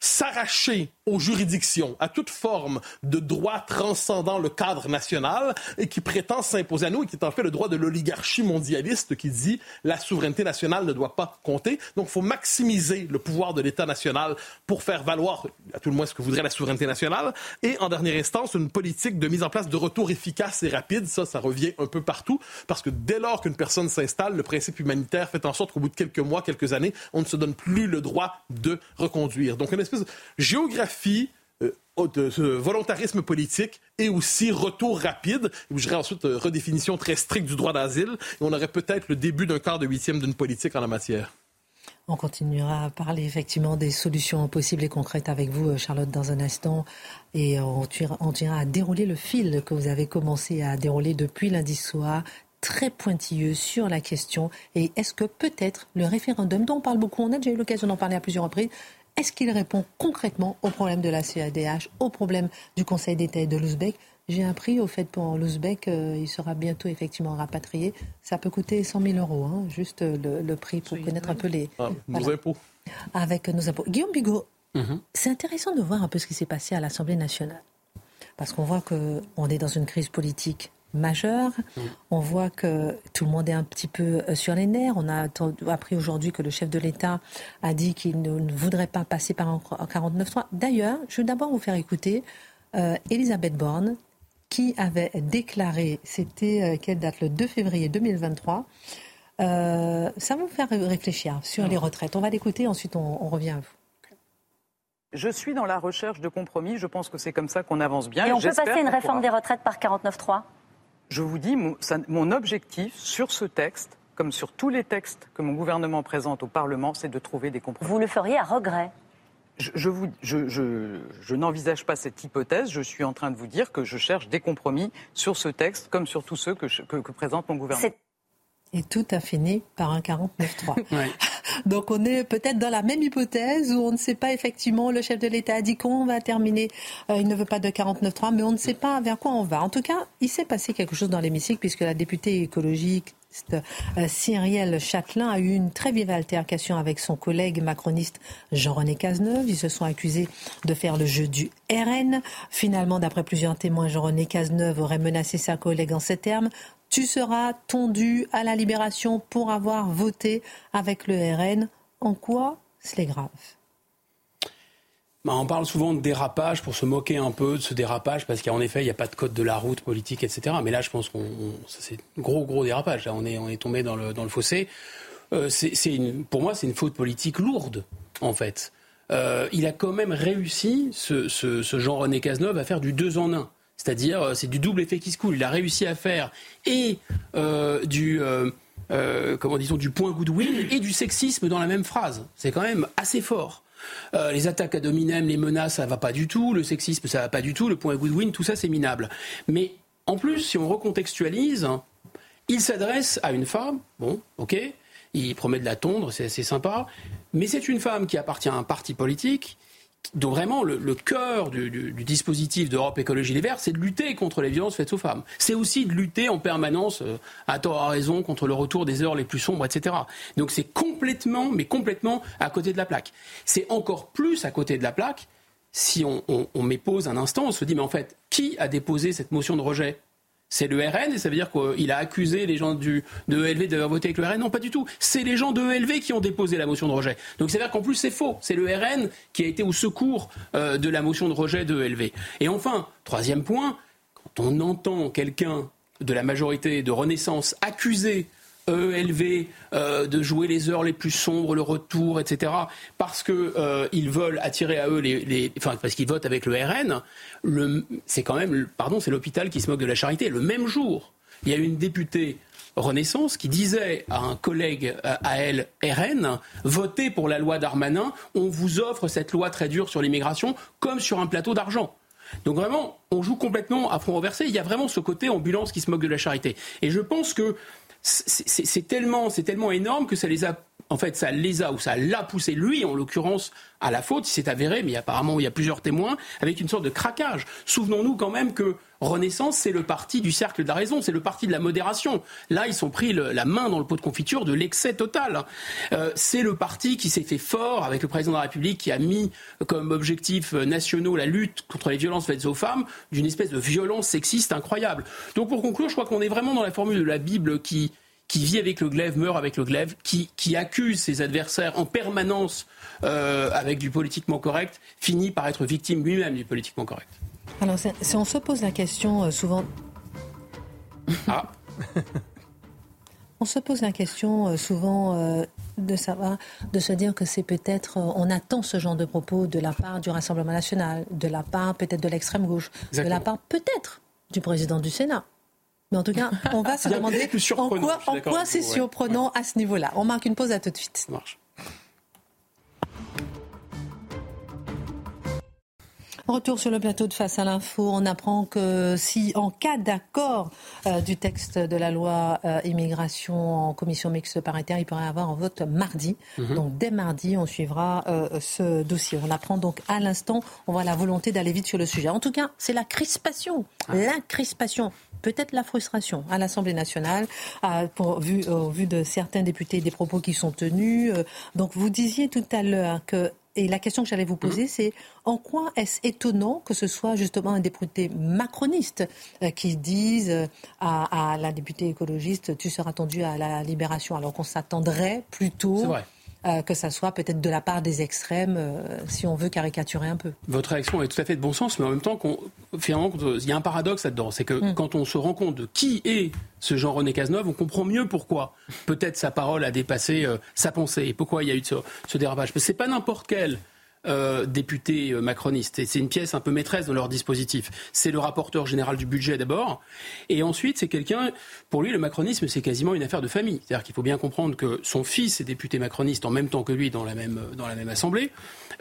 s'arracher aux juridictions, à toute forme de droit transcendant le cadre national et qui prétend s'imposer à nous et qui est en fait le droit de l'oligarchie mondialiste qui dit la souveraineté nationale ne doit pas compter. Donc, il faut maximiser le pouvoir de l'État national pour faire valoir, à tout le moins, ce que voudrait la souveraineté nationale. Et, en dernière instance, une politique de mise en place de retour efficace et rapide. Ça, ça revient un peu partout parce que dès lors qu'une personne s'installe, le principe humanitaire fait en sorte qu'au bout de quelques mois, quelques années, on ne se donne plus le droit de reconduire. Donc, une espèce de géographie euh, de volontarisme politique et aussi retour rapide. Je dirais ensuite euh, redéfinition très stricte du droit d'asile. Et on aurait peut-être le début d'un quart de huitième d'une politique en la matière. On continuera à parler effectivement des solutions possibles et concrètes avec vous, euh, Charlotte, dans un instant. Et on ira à dérouler le fil que vous avez commencé à dérouler depuis lundi soir très pointilleux sur la question et est-ce que peut-être le référendum dont on parle beaucoup, on a déjà eu l'occasion d'en parler à plusieurs reprises, est-ce qu'il répond concrètement au problème de la CADH, au problème du Conseil d'État et de l'Ouzbek? J'ai appris au fait pour l'Ouzbek, euh, il sera bientôt effectivement rapatrié. Ça peut coûter 100 000 euros, hein, juste le, prix pour connaître un peu les... Ah, nos impôts. Avec nos impôts. Guillaume Bigot, mhm. c'est intéressant de voir un peu ce qui s'est passé à l'Assemblée nationale. Parce qu'on voit qu'on est dans une crise politique majeur. Mm. On voit que tout le monde est un petit peu euh, sur les nerfs. On a appris aujourd'hui que le chef de l'État a dit qu'il ne, voudrait pas passer par un 49.3. D'ailleurs, je vais d'abord vous faire écouter euh, Elisabeth Borne qui avait déclaré, c'était euh, quelle date Le 2 février 2023. ça va vous faire réfléchir sur les retraites. On va l'écouter, ensuite on, on revient à vous. Je suis dans la recherche de compromis. Je pense que c'est comme ça qu'on avance bien. Et on peut passer une réforme des retraites par 49.3 je vous dis, mon, objectif sur ce texte, comme sur tous les textes que mon gouvernement présente au Parlement, c'est de trouver des compromis. Vous le feriez à regret je, n'envisage pas cette hypothèse. Je suis en train de vous dire que je cherche des compromis sur ce texte, comme sur tous ceux que, que présente mon gouvernement. Et tout a fini par un 49-3. Donc on est peut-être dans la même hypothèse où on ne sait pas effectivement, le chef de l'État a dit qu'on va terminer, euh, il ne veut pas de 49-3, mais on ne sait pas vers quoi on va. En tout cas, il s'est passé quelque chose dans l'hémicycle puisque la députée écologique euh, Cyrielle Châtelain a eu une très vive altercation avec son collègue macroniste Jean-René Cazeneuve. Ils se sont accusés de faire le jeu du RN. Finalement, d'après plusieurs témoins, Jean-René Cazeneuve aurait menacé sa collègue en ces termes tu seras tondu à la libération pour avoir voté avec le RN. En quoi c'est grave? Bah, on parle souvent de dérapage pour se moquer un peu de ce dérapage parce qu'en effet, il n'y a pas de code de la route politique, etc. Mais là, je pense qu'on c'est gros, gros dérapage. On est, tombé dans le, fossé. Euh, pour moi, c'est une faute politique lourde, en fait. Euh, il a quand même réussi, ce, ce, ce Jean-René Cazeneuve, à faire du deux en un. C'est-à-dire, euh, c'est du double effet qui se coule. Il a réussi à faire et euh, du, euh, du point goodwill et du sexisme dans la même phrase. C'est quand même assez fort. les attaques à dominem, les menaces, ça va pas du tout. Le sexisme, ça va pas du tout. Le point goodwill, tout ça, c'est minable. Mais en plus, si on recontextualise, il s'adresse à une femme. Bon, ok. Il promet de la tondre, c'est assez sympa. Mais c'est une femme qui appartient à un parti politique donc vraiment, le, cœur du, dispositif d'Europe Écologie Les Verts, c'est de lutter contre les violences faites aux femmes. C'est aussi de lutter en permanence, euh, à tort à raison, contre le retour des heures les plus sombres, etc. Donc c'est complètement, mais complètement à côté de la plaque. C'est encore plus à côté de la plaque si on, on, on mépose un instant, on se dit, mais en fait, qui a déposé cette motion de rejet? C'est le RN et ça veut dire qu'il a accusé les gens de ELV d'avoir voté avec le RN. Non, pas du tout. C'est les gens de ELV qui ont déposé la motion de rejet. Donc c'est-à-dire qu'en plus c'est faux. C'est le RN qui a été au secours euh, de la motion de rejet de ELV. Et enfin, troisième point, quand on entend quelqu'un de la majorité de Renaissance accuser ELV euh, de jouer les heures les plus sombres, le retour, etc. Parce qu'ils euh, veulent attirer à eux les, enfin parce qu'ils votent avec le RN. c'est quand même, pardon, c'est l'hôpital qui se moque de la charité. Le même jour, il y a une députée Renaissance qui disait à un collègue à elle RN votez pour la loi Darmanin, on vous offre cette loi très dure sur l'immigration comme sur un plateau d'argent. Donc vraiment, on joue complètement à front renversé. Il y a vraiment ce côté ambulance qui se moque de la charité. Et je pense que c'est tellement, tellement énorme que ça les a, en fait, ça les a ou ça l'a poussé lui, en l'occurrence, à la faute. C'est avéré, mais apparemment il y a plusieurs témoins avec une sorte de craquage. Souvenons-nous quand même que Renaissance, c'est le parti du cercle de la raison, c'est le parti de la modération. Là, ils ont pris la main dans le pot de confiture de l'excès total. Euh, c'est le parti qui s'est fait fort avec le président de la République, qui a mis comme objectif nationaux la lutte contre les violences faites aux femmes, d'une espèce de violence sexiste incroyable. Donc pour conclure, je crois qu'on est vraiment dans la formule de la Bible qui qui vit avec le glaive, meurt avec le glaive, qui, qui accuse ses adversaires en permanence euh, avec du politiquement correct, finit par être victime lui-même du politiquement correct. Alors, si on se pose la question euh, souvent. Ah On se pose la question euh, souvent de savoir, de se dire que c'est peut-être, on attend ce genre de propos de la part du Rassemblement national, de la part peut-être de l'extrême gauche, de la part peut-être du président du Sénat. Mais en tout cas, on va se demander en quoi, en quoi c'est surprenant à ce niveau-là. On marque une pause à tout de suite. Ça marche. Retour sur le plateau de Face à l'info, on apprend que si en cas d'accord euh, du texte de la loi euh, immigration en commission mixte paritaire, il pourrait y avoir un vote mardi. Mhm. Donc dès mardi, on suivra euh, ce dossier. On apprend donc à l'instant, on voit la volonté d'aller vite sur le sujet. En tout cas, c'est la crispation, ah. la crispation peut-être la frustration à l'Assemblée nationale, au vu de certains députés, des propos qui sont tenus. donc vous disiez tout à l'heure que et la question que j'allais vous poser, c'est en quoi est-ce étonnant que ce soit justement un député macroniste euh, qui dise euh, à, la députée écologiste tu seras attendu à la libération, alors qu'on s'attendrait plutôt euh, que ça soit peut-être de la part des extrêmes, si on veut caricaturer un peu. Votre réaction est tout à fait de bon sens, mais en même temps, finalement, il y a un paradoxe là-dedans. C'est que mm. quand on se rend compte de qui est ce Jean-René Cazeneuve, on comprend mieux pourquoi. Peut-être sa parole a dépassé sa pensée et pourquoi il y a eu ce, ce dérapage. Mais c'est pas n'importe quel euh, députés euh, macronistes. Et c'est une pièce un peu maîtresse dans leur dispositif. C'est le rapporteur général du budget d'abord. Et ensuite, c'est quelqu'un, pour lui, le macronisme, c'est quasiment une affaire de famille. C'est-à-dire qu'il faut bien comprendre que son fils est député macroniste en même temps que lui dans la même, dans la même assemblée.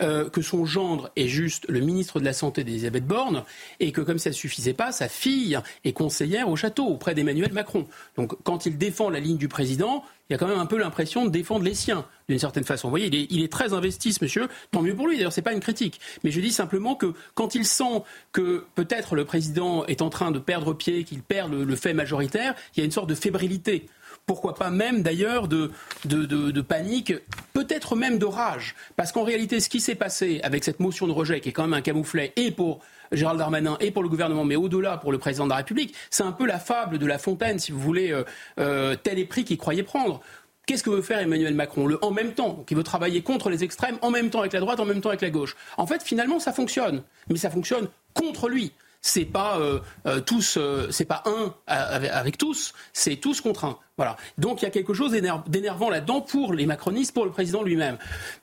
Euh, que son gendre est juste le ministre de la Santé d'Elisabeth Borne, et que comme ça ne suffisait pas, sa fille est conseillère au château auprès d'Emmanuel Macron. Donc quand il défend la ligne du président, il a quand même un peu l'impression de défendre les siens, d'une certaine façon. Vous voyez, il est, très investi, ce monsieur. Tant mieux pour lui, d'ailleurs, ce n'est pas une critique. Mais je dis simplement que quand il sent que peut-être le président est en train de perdre pied, qu'il perd le fait majoritaire, il y a une sorte de fébrilité pourquoi pas même d'ailleurs de, panique, peut-être même de rage. Parce qu'en réalité, ce qui s'est passé avec cette motion de rejet, qui est quand même un camouflet, et pour Gérald Darmanin et pour le gouvernement, mais au-delà pour le président de la République, c'est un peu la fable de La Fontaine, si vous voulez, euh, euh, tel est pris qu'il croyait prendre. Qu'est-ce que veut faire Emmanuel Macron le, En même temps, qui veut travailler contre les extrêmes, en même temps avec la droite, en même temps avec la gauche? En fait, finalement, ça fonctionne. Mais ça fonctionne contre lui c'est pas euh, euh, tous, euh, c'est pas un avec, tous, c'est tous contre un. Voilà. Donc il y a quelque chose d'énervant là-dedans pour les macronistes, pour le président lui-même,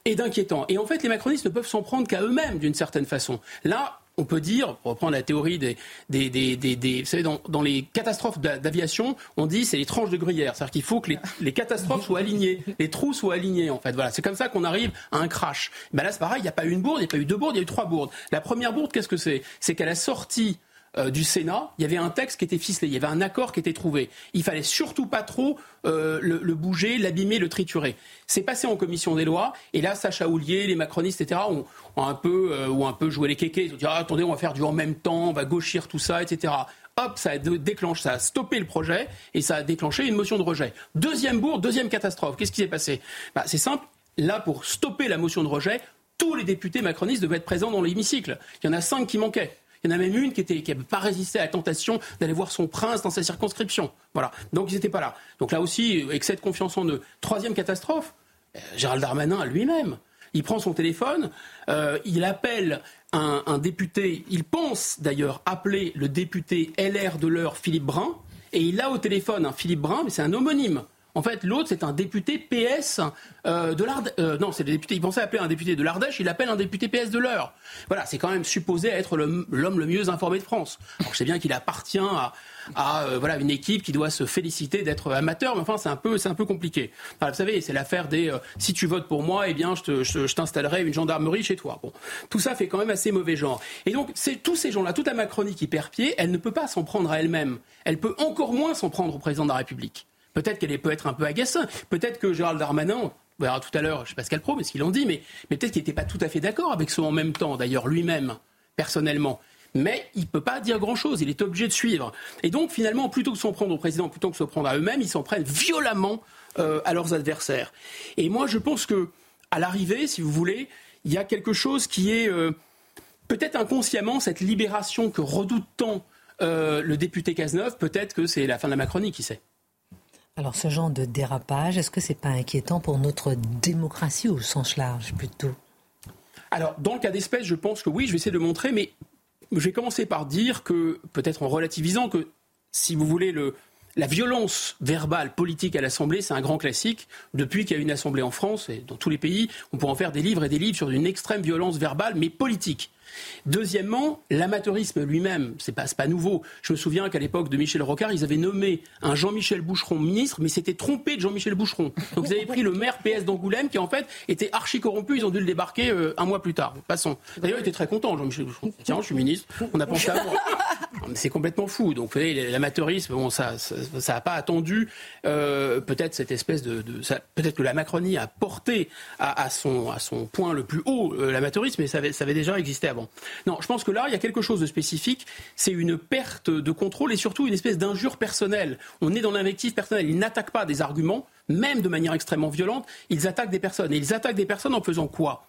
et d'inquiétant. Et en fait, les macronistes ne peuvent s'en prendre qu'à eux-mêmes d'une certaine façon. Là, on peut dire, pour reprendre la théorie des, vous savez, dans, les catastrophes d'aviation, on dit c'est les tranches de gruyère, c'est-à-dire qu'il faut que les, catastrophes soient alignées, les trous soient alignés en fait. Voilà, c'est comme ça qu'on arrive à un crash. Ben là, c'est pareil, il n'y a pas eu une bourde, il n'y a pas eu deux bourdes, il y a eu trois bourdes. La première bourde, qu'est-ce que c'est? C'est qu'à la sortie euh, du Sénat, il y avait un texte qui était ficelé, il y avait un accord qui était trouvé. Il fallait surtout pas trop euh, le, bouger, l'abîmer, le triturer. C'est passé en commission des lois, et là, Sacha Houlier, les macronistes, etc., ont, un peu, euh, un peu joué les kékés. Ils ont dit ah, attendez, on va faire du en même temps, on va gauchir tout ça, etc. Hop, ça a ça a stoppé le projet et ça a déclenché une motion de rejet. Deuxième bourre, deuxième catastrophe. Qu'est-ce qui s'est passé? Bah, C'est simple. Là, pour stopper la motion de rejet, tous les députés macronistes devaient être présents dans l'hémicycle. Il y en a cinq qui manquaient. Il y en a même une qui n'avait qui pas résisté à la tentation d'aller voir son prince dans sa circonscription. Voilà. Donc ils n'étaient pas là. Donc là aussi, excès de confiance en eux. Troisième catastrophe, euh, Gérald Darmanin lui-même. Il prend son téléphone, euh, il appelle un, un, député, il pense d'ailleurs appeler le député LR de l'heure Philippe Brun, et il a au téléphone un Philippe Brun, mais c'est un homonyme. En fait, l'autre, c'est un député PS euh, de l'Ardèche. Euh, non, c'est le député. Il pensait appeler un député de l'Ardèche, il appelle un député PS de l'Eure. Voilà, c'est quand même supposé être l'homme le mieux informé de France. Alors, je sais bien qu'il appartient à, à euh, voilà une équipe qui doit se féliciter d'être amateur, mais enfin, c'est un peu, c'est un peu compliqué. vous savez, c'est l'affaire des si tu votes pour moi, eh bien, je, t'installerai une gendarmerie chez toi. Bon, tout ça fait quand même assez mauvais genre. Et donc, c'est tous ces gens-là, toute la Macronie qui perd pied, elle ne peut pas s'en prendre à elle-même. Elle peut encore moins s'en prendre au président de la République. Peut-être qu'elle peut être un peu agaçante. Peut-être que Gérald Darmanin, verra tout à l'heure, je ne sais pas ce qu'elle Pro, mais ce qu'ils ont dit, mais, peut-être qu'il n'était pas tout à fait d'accord avec ce en même temps, d'ailleurs lui-même, personnellement. Mais il ne peut pas dire grand-chose, il est obligé de suivre. Et donc finalement, plutôt que de s'en prendre au président, plutôt que de s'en prendre à eux-mêmes, ils s'en prennent violemment euh, à leurs adversaires. Et moi, je pense que à l'arrivée, si vous voulez, il y a quelque chose qui est euh, peut-être inconsciemment cette libération que redoute tant euh, le député Cazeneuve. Peut-être que c'est la fin de la Macronie, qui sait. Alors ce genre de dérapage, est-ce que c'est pas inquiétant pour notre démocratie au sens large plutôt? Alors dans le cas d'espèce, je pense que oui, je vais essayer de montrer, mais je vais commencer par dire que, peut-être en relativisant, que si vous voulez, le, la violence verbale politique à l'Assemblée, c'est un grand classique. Depuis qu'il y a une Assemblée en France et dans tous les pays, on peut en faire des livres et des livres sur une extrême violence verbale, mais politique. Deuxièmement, l'amateurisme lui-même, c'est pas, pas nouveau. Je me souviens qu'à l'époque de Michel Rocard, ils avaient nommé un Jean-Michel Boucheron ministre, mais c'était trompé de Jean-Michel Boucheron. Donc vous avez pris le maire PS d'Angoulême qui en fait était archi corrompu, ils ont dû le débarquer euh, un mois plus tard. Passons. D'ailleurs, il était très content, Jean-Michel Boucheron. Tiens, je suis ministre, on a pensé à moi. C'est complètement fou. Donc, vous voyez, l'amateurisme, bon, ça, ça n'a pas attendu euh, peut-être cette espèce de, peut-être que la Macronie a porté à, son, à son point le plus haut euh, l'amateurisme, mais ça avait, ça avait déjà existé avant. Non, je pense que là, il y a quelque chose de spécifique. C'est une perte de contrôle et surtout une espèce d'injure personnelle. On est dans l'invective personnelle. Ils n'attaquent pas des arguments, même de manière extrêmement violente. Ils attaquent des personnes. Et ils attaquent des personnes en faisant quoi?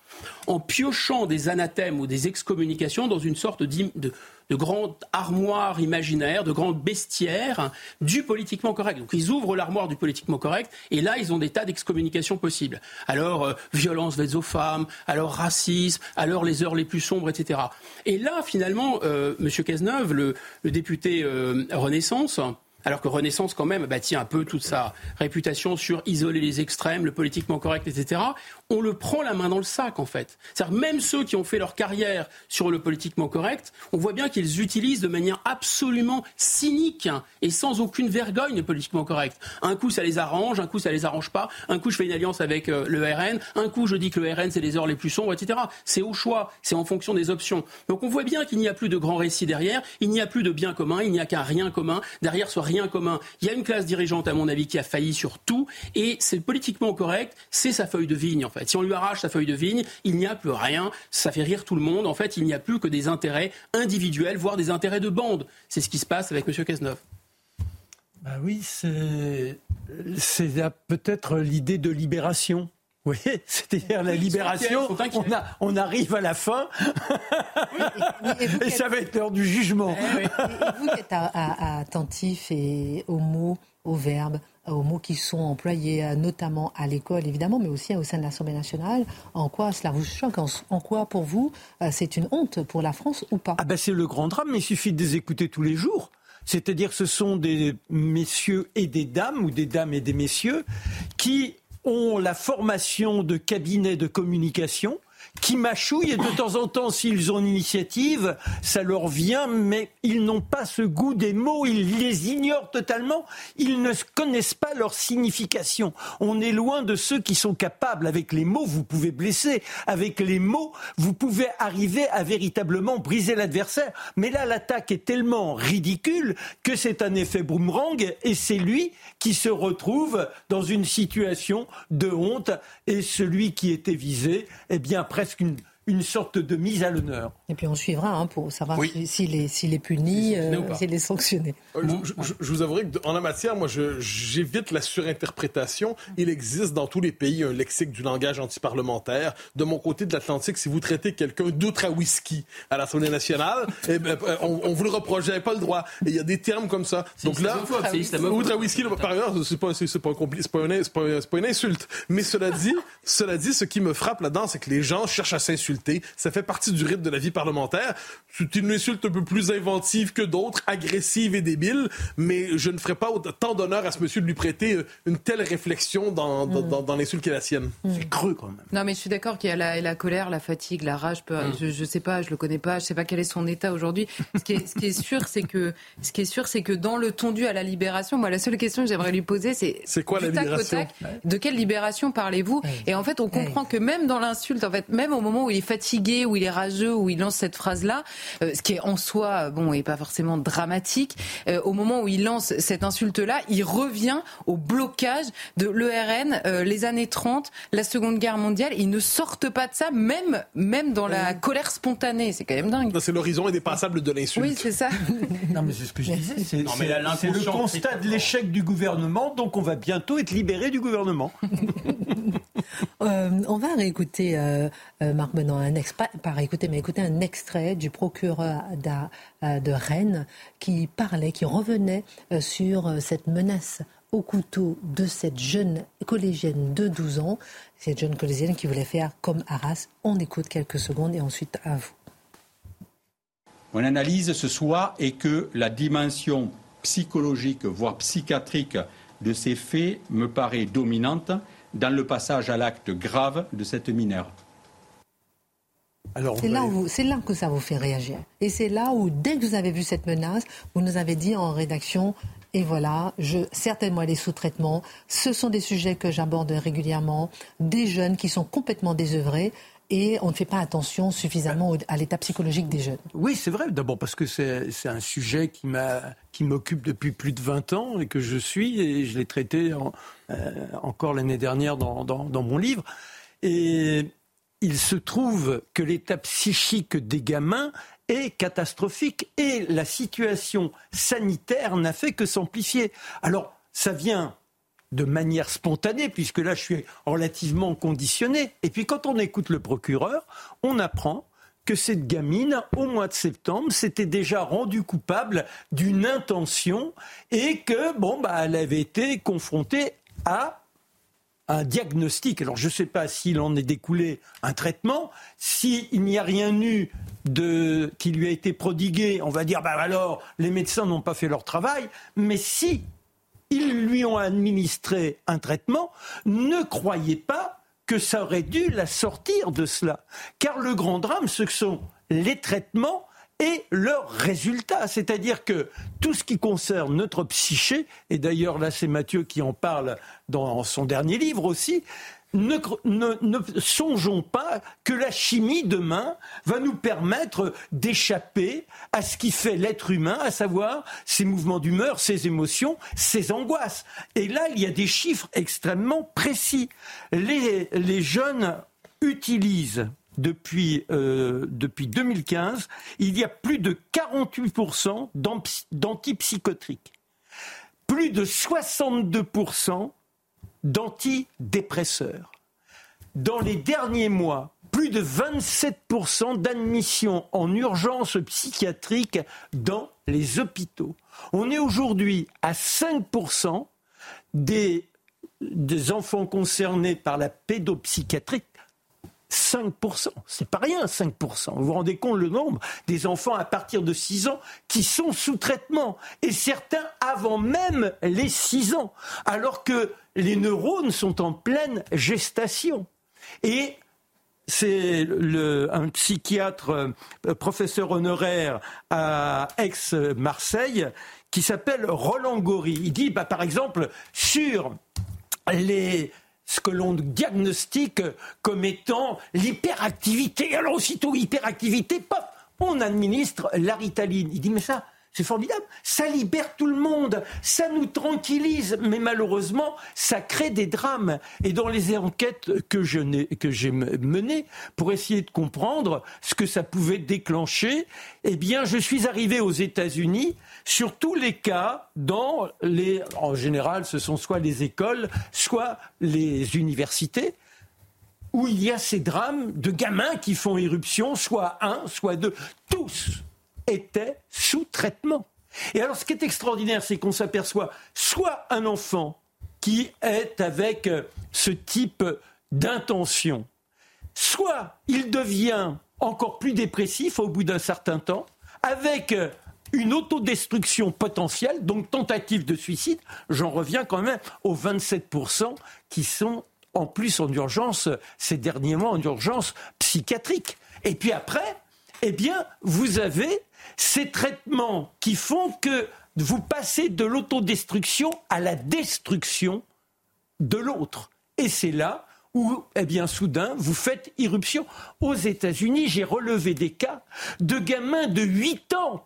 En piochant des anathèmes ou des excommunications dans une sorte de, de grandes armoires imaginaires, de grands bestiaires du politiquement correct. Donc ils ouvrent l'armoire du politiquement correct et là ils ont des tas d'excommunications possibles. Alors euh, violence faite aux femmes, alors racisme, alors les heures les plus sombres, etc. Et là finalement, euh, M. Cazeneuve, le, député euh, Renaissance, alors que Renaissance, quand même, bâtit un peu toute sa réputation sur isoler les extrêmes, le politiquement correct, etc. On le prend la main dans le sac, en fait. C'est-à-dire, même ceux qui ont fait leur carrière sur le politiquement correct, on voit bien qu'ils utilisent de manière absolument cynique et sans aucune vergogne le politiquement correct. Un coup, ça les arrange, un coup, ça les arrange pas. Un coup, je fais une alliance avec euh, le RN. Un coup, je dis que le RN, c'est les heures les plus sombres, etc. C'est au choix, c'est en fonction des options. Donc, on voit bien qu'il n'y a plus de grands récits derrière, il n'y a plus de bien commun, il n'y a qu'un rien commun. Derrière ce Il y a une classe dirigeante, à mon avis, qui a failli sur tout, et c'est politiquement correct, c'est sa feuille de vigne, en fait. Si on lui arrache sa feuille de vigne, il n'y a plus rien, ça fait rire tout le monde. En fait, il n'y a plus que des intérêts individuels, voire des intérêts de bande. C'est ce qui se passe avec M. Cazeneuve. Bah oui, c'est peut-être l'idée de libération. Oui, c'est-à-dire la libération. On, a, on, arrive à la fin et, ça va être l'heure du jugement. Eh et, vous qui êtes attentif et aux mots, aux verbes, aux mots qui sont employés euh, notamment à l'école évidemment, mais aussi au sein de l'Assemblée nationale, en quoi cela vous choque En quoi pour vous euh, c'est une honte pour la France ou pas? Ah ben c'est le grand drame, mais il suffit de les écouter tous les jours. C'est-à-dire ce sont des messieurs et des dames, ou des dames et des messieurs, qui ont la formation de cabinet de communication qui mâchouillent et de temps en temps, s'ils ont une initiative, ça leur vient, mais ils n'ont pas ce goût des mots, ils les ignorent totalement, ils ne connaissent pas leur signification. On est loin de ceux qui sont capables, avec les mots, vous pouvez blesser, avec les mots, vous pouvez arriver à véritablement briser l'adversaire. Mais là, l'attaque est tellement ridicule que c'est un effet boomerang et c'est lui qui se retrouve dans une situation de honte. Et celui qui était visé, eh bien, presque une, une sorte de mise à l'honneur. Et puis on suivra hein, pour savoir s'il est, s'il est puni, euh, s'il est sanctionné. Euh, je, je, je, vous avouerai qu'en la matière, moi, j'évite la surinterprétation. Il existe dans tous les pays un lexique du langage antiparlementaire. De mon côté de l'Atlantique, si vous traitez quelqu'un d'outre à whisky à l'Assemblée nationale, eh ben, euh, on, on, vous le reproche, vous pas le droit. Et il y a des termes comme ça. Donc là, outre à whisky, par ailleurs, c'est pas, c'est pas, c'est pas, une, pas, pas une insulte. Mais cela dit, cela dit, ce qui me frappe là-dedans, c'est que les gens cherchent à s'insulter. Ça fait partie du rythme de la vie parlementaire. C'est une insulte un peu plus inventive que d'autres, agressive et débile, mais je ne ferai pas tant d'honneur à ce monsieur de lui prêter euh, une telle réflexion dans, dans, mm. dans, l'insulte qui est la sienne. Mm. C'est creux quand même. Non, mais je suis d'accord qu'il y a la, la, colère, la fatigue, la rage. Mm. Je ne sais pas, je le connais pas, je sais pas quel est son état aujourd'hui. Ce, qui est, ce qui est sûr, c'est que ce qui est sûr, c'est que dans le tondu à la libération, moi, la seule question que j'aimerais lui poser, c'est c'est quoi la libération? De quelle libération parlez-vous? Et en fait, on comprend que même dans l'insulte, en fait, même au moment où il est fatigué, où il est rageux, où il lance cette phrase-là, euh, ce qui est en soi, bon, et pas forcément dramatique, euh, au moment où il lance cette insulte-là, il revient au blocage de l'ERN, euh, les années 30, la Seconde Guerre mondiale. Ils ne sortent pas de ça, même, même dans la colère spontanée. C'est quand même dingue. C'est l'horizon indépassable de l'insulte. Oui, c'est ça. non, mais c'est ce que je disais. C'est le constat de l'échec du gouvernement, donc on va bientôt être libéré du gouvernement. on va réécouter, Marc Benoît, un extrait, pas réécouter, mais écouter un extrait du procureur euh, de Rennes qui parlait, qui revenait euh, sur euh, cette menace au couteau de cette jeune collégienne de 12 ans, cette jeune collégienne qui voulait faire comme Arras. On écoute quelques secondes et ensuite à vous. Mon analyse ce soir est que la dimension psychologique, voire psychiatrique de ces faits me paraît dominante dans le passage à l'acte grave de cette mineure. C'est là, là, que ça vous fait réagir. Et c'est là où, dès que vous avez vu cette menace, vous nous avez dit en rédaction, et voilà, je, certainement les sous-traitements, ce sont des sujets que j'aborde régulièrement, des jeunes qui sont complètement désœuvrés, et on ne fait pas attention suffisamment à l'état psychologique des jeunes. Oui, c'est vrai. D'abord parce que c'est un sujet qui m'occupe depuis plus de 20 ans et que je suis et je l'ai traité euh, encore l'année dernière dans, dans, mon livre. Et il se trouve que l'état psychique des gamins est catastrophique et la situation sanitaire n'a fait que s'amplifier. Alors, ça vient de manière spontanée, puisque là, je suis relativement conditionné. Et puis, quand on écoute le procureur, on apprend que cette gamine, au mois de septembre, s'était déjà rendue coupable d'une intention et que, bon, bah, elle avait été confrontée à un diagnostic. Alors je ne sais pas s'il en est découlé un traitement. S'il n'y a rien eu de, qui lui a été prodigué, on va dire, bah alors, les médecins n'ont pas fait leur travail. Mais si ils lui ont administré un traitement, ne croyez pas que ça aurait dû la sortir de cela. Car le grand drame, ce sont les traitements et leurs résultats. C'est-à-dire que tout ce qui concerne notre psyché, et d'ailleurs là c'est Mathieu qui en parle dans son dernier livre aussi, ne, ne, songeons pas que la chimie demain va nous permettre d'échapper à ce qui fait l'être humain, à savoir ses mouvements d'humeur, ses émotions, ses angoisses. Et là, il y a des chiffres extrêmement précis. Les, les jeunes utilisent depuis, euh, depuis 2015, il y a plus de 48% d'antipsychotriques, plus de 62% d'antidépresseurs. Dans les derniers mois, plus de 27% d'admissions en urgence psychiatrique dans les hôpitaux. On est aujourd'hui à 5% des, des enfants concernés par la pédopsychiatrie 5%. C'est pas rien, 5%. Vous vous rendez compte le nombre des enfants à partir de 6 ans qui sont sous traitement. Et certains avant même les 6 ans. Alors que les neurones sont en pleine gestation. Et c'est un psychiatre, euh, professeur honoraire à Aix-Marseille, qui s'appelle Roland Gori. Il dit, bah, par exemple, sur ce que l'on diagnostique comme étant l'hyperactivité. Alors aussitôt hyperactivité, pop, on administre la ritaline. Il dit mais ça, c'est formidable. Ça libère tout le monde. Ça nous tranquillise. Mais malheureusement, ça crée des drames. Et dans les enquêtes que j'ai menées pour essayer de comprendre ce que ça pouvait déclencher, eh bien, je suis arrivé aux États-Unis sur tous les cas dans les, en général, ce sont soit les écoles, soit les universités où il y a ces drames de gamins qui font éruption, soit un, soit deux. Tous était sous traitement. Et alors ce qui est extraordinaire, c'est qu'on s'aperçoit soit un enfant qui est avec euh, ce type d'intention, soit il devient encore plus dépressif au bout d'un certain temps, avec euh, une autodestruction potentielle, donc tentative de suicide, j'en reviens quand même aux 27% qui sont en plus en urgence, ces derniers mois en urgence psychiatrique. Et puis après, eh bien, vous avez ces traitements qui font que vous passez de l'autodestruction à la destruction de l'autre. Et c'est là où, eh bien, soudain, vous faites irruption. Aux États-Unis, j'ai relevé des cas de gamins de 8 ans.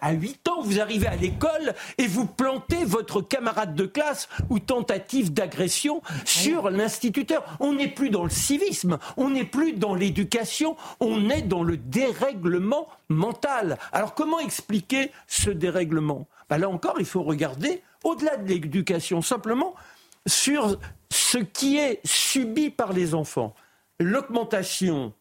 À 8 ans, vous arrivez à l'école et vous plantez votre camarade de classe ou tentative d'agression sur l'instituteur. On n'est plus dans le civisme, on n'est plus dans l'éducation, on est dans le dérèglement mental. Alors, comment expliquer ce dérèglement? Ben Là encore, il faut regarder au-delà de l'éducation, simplement sur ce qui est subi par les enfants. L'augmentation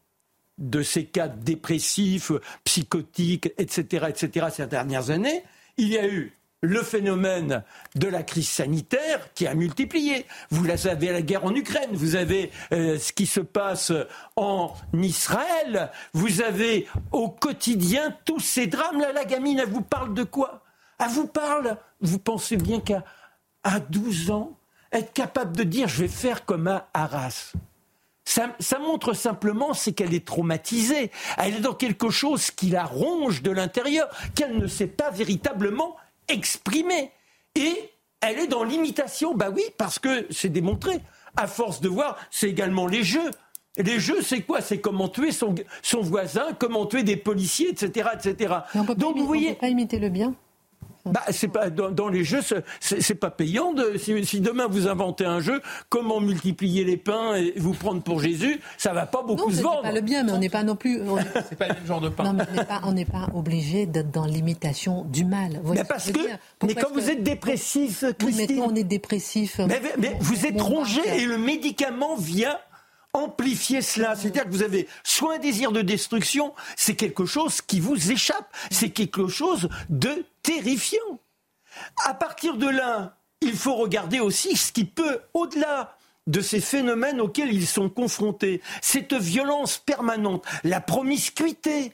de ces cas dépressifs, psychotiques, etc., etc., ces dernières années, il y a eu le phénomène de la crise sanitaire qui a multiplié. Vous avez la guerre en Ukraine, vous avez euh, ce qui se passe en Israël, vous avez au quotidien tous ces drames. Là, la gamine, elle vous parle de quoi? Elle vous parle, vous pensez bien qu'à à 12 ans, être capable de dire je vais faire comme à Arras. Ça, montre simplement c'est qu'elle est traumatisée. Elle est dans quelque chose qui la ronge de l'intérieur, qu'elle ne sait pas véritablement exprimer. Et elle est dans l'imitation. Bah oui, parce que c'est démontré. À force de voir, c'est également les jeux. Les jeux, c'est quoi? C'est comment tuer son, voisin, comment tuer des policiers, etc., etc. Donc vous voyez, peut pas imiter le bien. Bah, c'est pas dans, les jeux, c'est pas payant. De, si, demain vous inventez un jeu, comment multiplier les pains et vous prendre pour Jésus, ça va pas beaucoup se vendre. pas le bien, mais on n'est pas non plus. c'est pas le même genre de pain. Non, on n'est pas, obligé d'être dans l'imitation du mal. mais parce que, mais quand vous êtes dépressif, Christine, mais on est dépressif. Mais, vous êtes rongé et le médicament vient amplifier cela. C'est-à-dire que vous avez soit un désir de destruction, c'est quelque chose qui vous échappe, c'est quelque chose de terrifiant. À partir de là, il faut regarder aussi ce qui peut, au-delà de ces phénomènes auxquels ils sont confrontés, cette violence permanente, la promiscuité,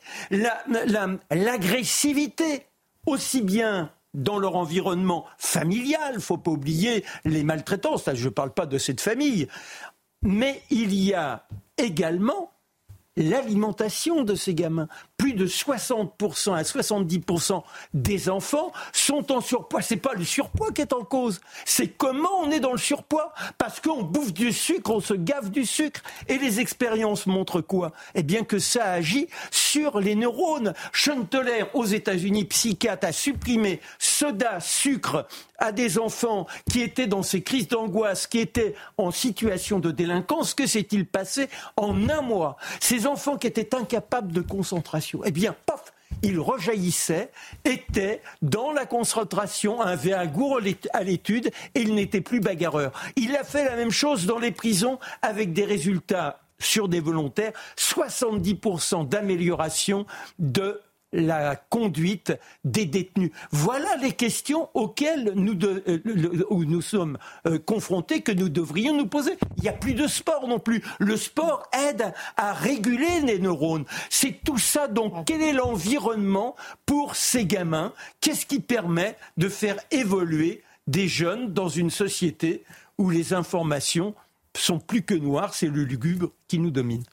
l'agressivité, aussi bien dans leur environnement familial, faut pas oublier les maltraitances, je ne parle pas de cette famille, mais il y a également l'alimentation de ces gamins. Plus de 60% à 70% des enfants sont en surpoids. C'est pas le surpoids qui est en cause. C'est comment on est dans le surpoids. Parce qu'on bouffe du sucre, on se gave du sucre. Et les expériences montrent quoi? Eh bien que ça agit sur les neurones. Schunteler, aux États-Unis, psychiatre, a supprimé soda, sucre à des enfants qui étaient dans ces crises d'angoisse, qui étaient en situation de délinquance. Que s'est-il passé en un mois? Ces enfants qui étaient incapables de concentration, eh bien, paf, ils rejaillissaient, étaient dans la concentration, avaient un goût à l'étude et ils n'étaient plus bagarreurs. Il a fait la même chose dans les prisons avec des résultats sur des volontaires, 70% d'amélioration de la conduite des détenus. Voilà les questions auxquelles nous, euh, sommes euh, confrontés, que nous devrions nous poser. Il n'y a plus de sport non plus. Le sport aide à réguler les neurones. C'est tout ça. Donc, quel est l'environnement pour ces gamins? Qu'est-ce qui permet de faire évoluer des jeunes dans une société où les informations sont plus que noires, c'est le lugubre qui nous domine.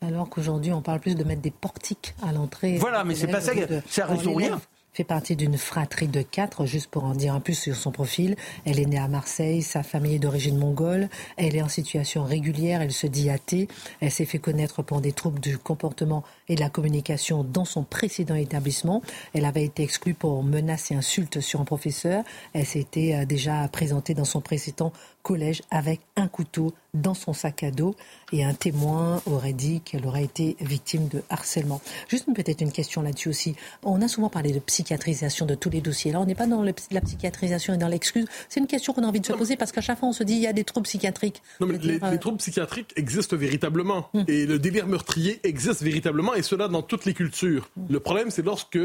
Alors qu'aujourd'hui, on parle plus de mettre des portiques à l'entrée. Voilà, mais c'est pas ça, ça résout rien fait partie d'une fratrie de quatre, juste pour en dire un peu sur son profil. Elle est née à Marseille, sa famille est d'origine mongole, elle est en situation régulière, elle se dit athée, elle s'est fait connaître pour des troubles du comportement et de la communication dans son précédent établissement. Elle avait été exclue pour menaces et insultes sur un professeur. Elle s'était euh, déjà présentée dans son précédent collège avec un couteau dans son sac à dos et un témoin aurait dit qu'elle aurait été victime de harcèlement. Juste peut-être une question là-dessus aussi. On a souvent parlé de psychiatrisation de tous les dossiers. Là, on n'est pas dans la psychiatrisation et dans l'excuse. C'est une question qu'on a envie de se poser parce qu'à chaque fois, on se dit il y a des troubles psychiatriques. Non, mais les, euh, troubles psychiatriques existent véritablement. Hum. Et le délire meurtrier existe véritablement, et cela dans toutes les cultures. Hum. Le problème, c'est lorsque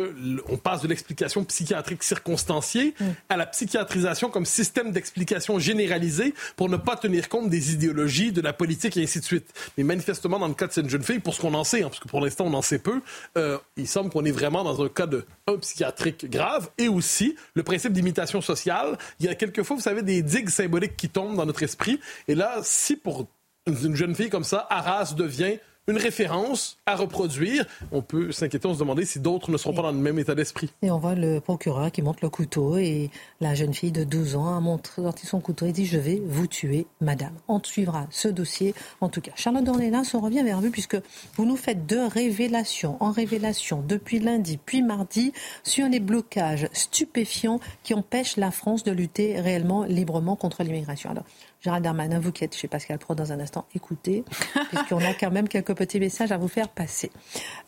on passe de l'explication psychiatrique circonstanciée hum. à la psychiatrisation comme système d'explication généralisée pour ne pas tenir compte des idéologies, de la politique et ainsi de suite. Mais manifestement, dans le cas de cette jeune fille, pour ce qu'on en sait, hein, parce que pour l'instant on en sait peu, euh, il semble qu'on est vraiment dans un cas de un psychiatrique grave et aussi le principe d'imitation sociale. Il y a quelquefois, vous savez, des digues symboliques qui tombent dans notre esprit. Et là, si pour une jeune fille comme ça, Arras devient une référence à reproduire. On peut s'inquiéter, on se demander si d'autres ne seront pas dans le même état d'esprit. Et on voit le procureur qui monte le couteau et la jeune fille de 12 ans a montré son couteau et dit Je vais vous tuer, madame. On suivra ce dossier. En tout cas, Charlotte Dornelas, on revient vers vous puisque vous nous faites deux révélations en révélation depuis lundi puis mardi sur les blocages stupéfiants qui empêchent la France de lutter réellement librement contre l'immigration. Alors, Gérald Darmanin, vous qui êtes chez Pascal Pro dans un instant, écoutez, puisqu'on a quand même quelques petits messages à vous faire passer.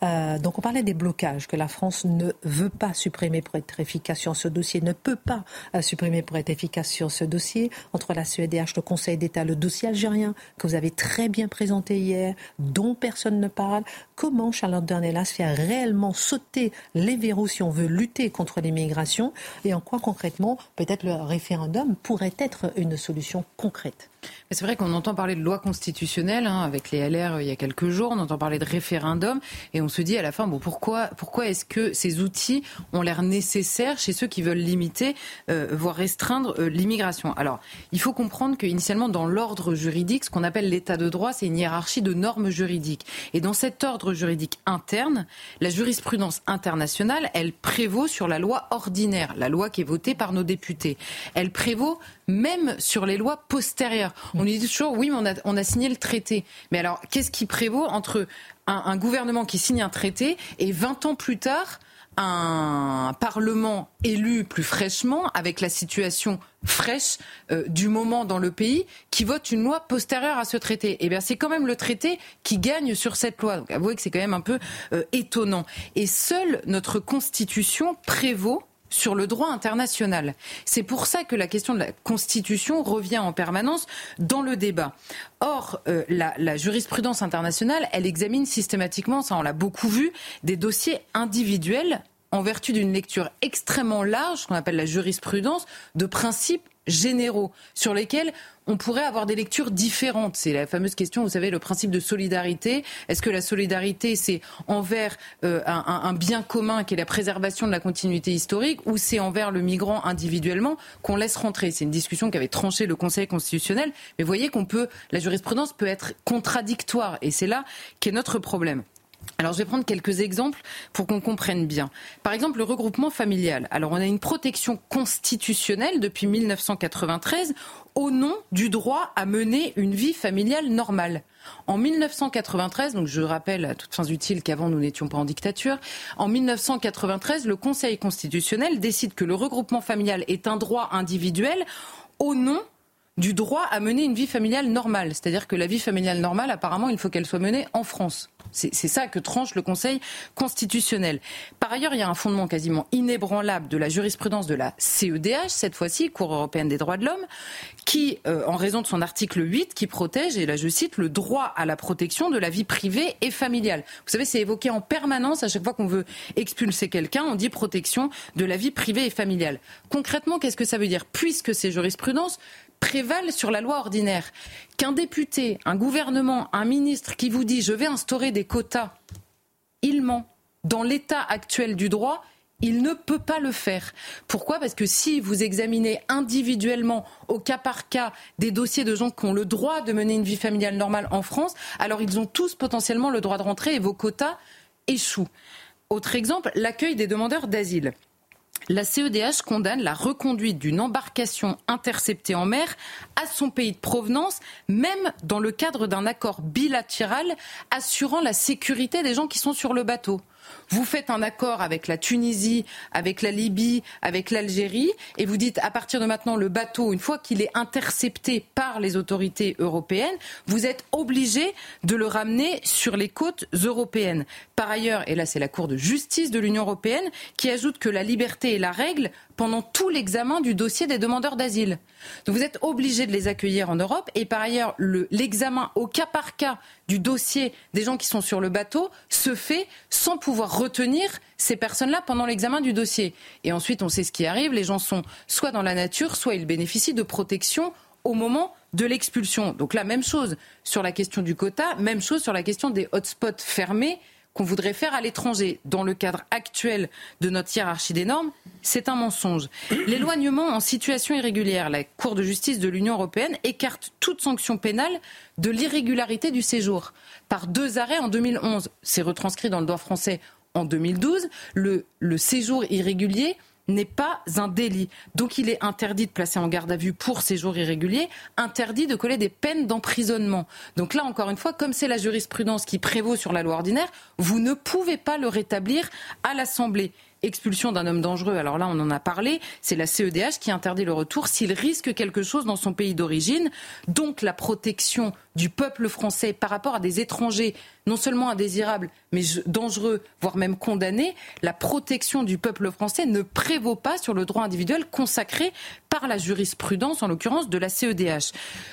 Euh, donc on parlait des blocages que la France ne veut pas supprimer pour être efficace sur ce dossier, ne peut pas euh, supprimer pour être efficace sur ce dossier. Entre la CEDH, le Conseil d'État, le dossier algérien que vous avez très bien présenté hier, dont personne ne parle. Comment Charlotte Dornelas fait réellement sauter les verrous si on veut lutter contre l'immigration et en quoi concrètement peut-être le référendum pourrait être une solution concrète retraite. C'est vrai qu'on entend parler de loi constitutionnelle hein, avec les LR euh, il y a quelques jours, on entend parler de référendum et on se dit à la fin bon pourquoi pourquoi est-ce que ces outils ont l'air nécessaires chez ceux qui veulent limiter euh, voire restreindre euh, l'immigration? Alors, il faut comprendre qu'initialement dans l'ordre juridique, ce qu'on appelle l'état de droit, c'est une hiérarchie de normes juridiques et dans cet ordre juridique interne, la jurisprudence internationale, elle prévaut sur la loi ordinaire, la loi qui est votée par nos députés. Elle prévaut même sur les lois postérieures. On dit toujours, oui, mais on a, signé le traité. Mais alors, qu'est-ce qui prévaut entre un, gouvernement qui signe un traité et 20 ans plus tard, un Parlement élu plus fraîchement, avec la situation fraîche euh, du moment dans le pays, qui vote une loi postérieure à ce traité? Eh bien, c'est quand même le traité qui gagne sur cette loi. Donc, avouez que c'est quand même un peu euh, étonnant. Et seule notre Constitution prévaut sur le droit international. C'est pour ça que la question de la Constitution revient en permanence dans le débat. Or, euh, la, jurisprudence internationale, elle examine systématiquement, ça on l'a beaucoup vu, des dossiers individuels en vertu d'une lecture extrêmement large, qu'on appelle la jurisprudence, de principes généraux sur lesquels on pourrait avoir des lectures différentes. C'est la fameuse question, vous savez, le principe de solidarité. Est-ce que la solidarité, c'est envers euh, un, bien commun qui est la préservation de la continuité historique ou c'est envers le migrant individuellement qu'on laisse rentrer? C'est une discussion qui avait tranché le Conseil constitutionnel. Mais vous voyez qu'on peut, la jurisprudence peut être contradictoire et c'est là qu'est notre problème. Alors je vais prendre quelques exemples pour qu'on comprenne bien. Par exemple, le regroupement familial. Alors on a une protection constitutionnelle depuis 1993 au nom du droit à mener une vie familiale normale. En 1993, donc je rappelle à toutes fins utiles qu'avant nous n'étions pas en dictature, en 1993, le Conseil constitutionnel décide que le regroupement familial est un droit individuel au nom du droit à mener une vie familiale normale. C'est-à-dire que la vie familiale normale, apparemment, il faut qu'elle soit menée en France. C'est ça que tranche le Conseil constitutionnel. Par ailleurs, il y a un fondement quasiment inébranlable de la jurisprudence de la CEDH, cette fois-ci, Cour européenne des droits de l'homme, qui, euh, en raison de son article 8, qui protège, et là je cite, le droit à la protection de la vie privée et familiale. Vous savez, c'est évoqué en permanence à chaque fois qu'on veut expulser quelqu'un, on dit protection de la vie privée et familiale. Concrètement, qu'est-ce que ça veut dire? Puisque ces jurisprudences prévalent sur la loi ordinaire. Qu'un député, un gouvernement, un ministre qui vous dit je vais instaurer des quotas, il ment. Dans l'état actuel du droit, il ne peut pas le faire. Pourquoi? Parce que si vous examinez individuellement, au cas par cas, des dossiers de gens qui ont le droit de mener une vie familiale normale en France, alors ils ont tous potentiellement le droit de rentrer et vos quotas échouent. Autre exemple, l'accueil des demandeurs d'asile. La CEDH condamne la reconduite d'une embarcation interceptée en mer à son pays de provenance, même dans le cadre d'un accord bilatéral assurant la sécurité des gens qui sont sur le bateau. Vous faites un accord avec la Tunisie, avec la Libye, avec l'Algérie, et vous dites à partir de maintenant, le bateau, une fois qu'il est intercepté par les autorités européennes, vous êtes obligé de le ramener sur les côtes européennes. Par ailleurs, et là c'est la Cour de justice de l'Union européenne qui ajoute que la liberté est la règle pendant tout l'examen du dossier des demandeurs d'asile. Donc vous êtes obligé de les accueillir en Europe et par ailleurs l'examen au cas par cas du dossier des gens qui sont sur le bateau se fait sans pouvoir retenir ces personnes-là pendant l'examen du dossier. Et ensuite on sait ce qui arrive, les gens sont soit dans la nature, soit ils bénéficient de protection au moment de l'expulsion. Donc la même chose sur la question du quota, même chose sur la question des hotspots fermés qu'on voudrait faire à l'étranger. Dans le cadre actuel de notre hiérarchie des normes, c'est un mensonge. L'éloignement en situation irrégulière, la Cour de justice de l'Union européenne écarte toute sanction pénale de l'irrégularité du séjour. Par deux arrêts en 2011, c'est retranscrit dans le droit français en 2012, le, le séjour irrégulier n'est pas un délit. Donc il est interdit de placer en garde à vue pour séjour irrégulier, interdit de coller des peines d'emprisonnement. Donc là, encore une fois, comme c'est la jurisprudence qui prévaut sur la loi ordinaire, vous ne pouvez pas le rétablir à l'Assemblée expulsion d'un homme dangereux, alors là on en a parlé, c'est la CEDH qui interdit le retour s'il risque quelque chose dans son pays d'origine. Donc la protection du peuple français par rapport à des étrangers non seulement indésirables, mais dangereux, voire même condamnés, la protection du peuple français ne prévaut pas sur le droit individuel consacré par la jurisprudence, en l'occurrence de la CEDH.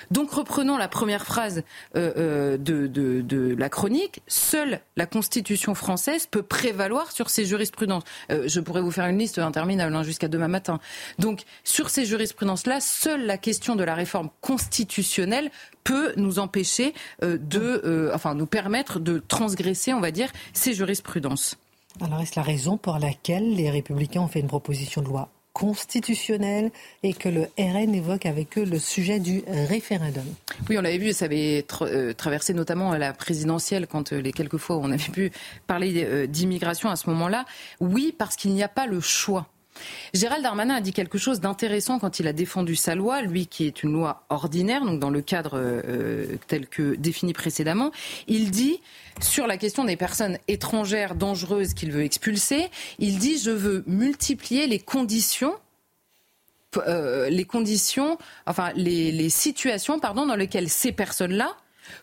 Donc reprenons la première phrase euh, euh, de, de, la chronique. Seule la Constitution française peut prévaloir sur ces jurisprudences. Euh, je pourrais vous faire une liste interminable hein, jusqu'à demain matin. Donc sur ces jurisprudences-là, seule la question de la réforme constitutionnelle peut nous empêcher euh, de, euh, enfin, nous permettre de transgresser, on va dire, ces jurisprudences. Alors, est-ce la raison pour laquelle les Républicains ont fait une proposition de loi constitutionnelle et que le RN évoque avec eux le sujet du référendum? Oui, on l'avait vu, ça avait euh, traversé notamment la présidentielle quand les quelques fois où on avait pu parler d'immigration à ce moment-là. Oui, parce qu'il n'y a pas le choix. Gérald Darmanin a dit quelque chose d'intéressant quand il a défendu sa loi, lui qui est une loi ordinaire, donc dans le cadre euh, tel que défini précédemment. Il dit, sur la question des personnes étrangères dangereuses qu'il veut expulser, il dit je veux multiplier les conditions euh, les enfin situations, dans lesquelles ces personnes-là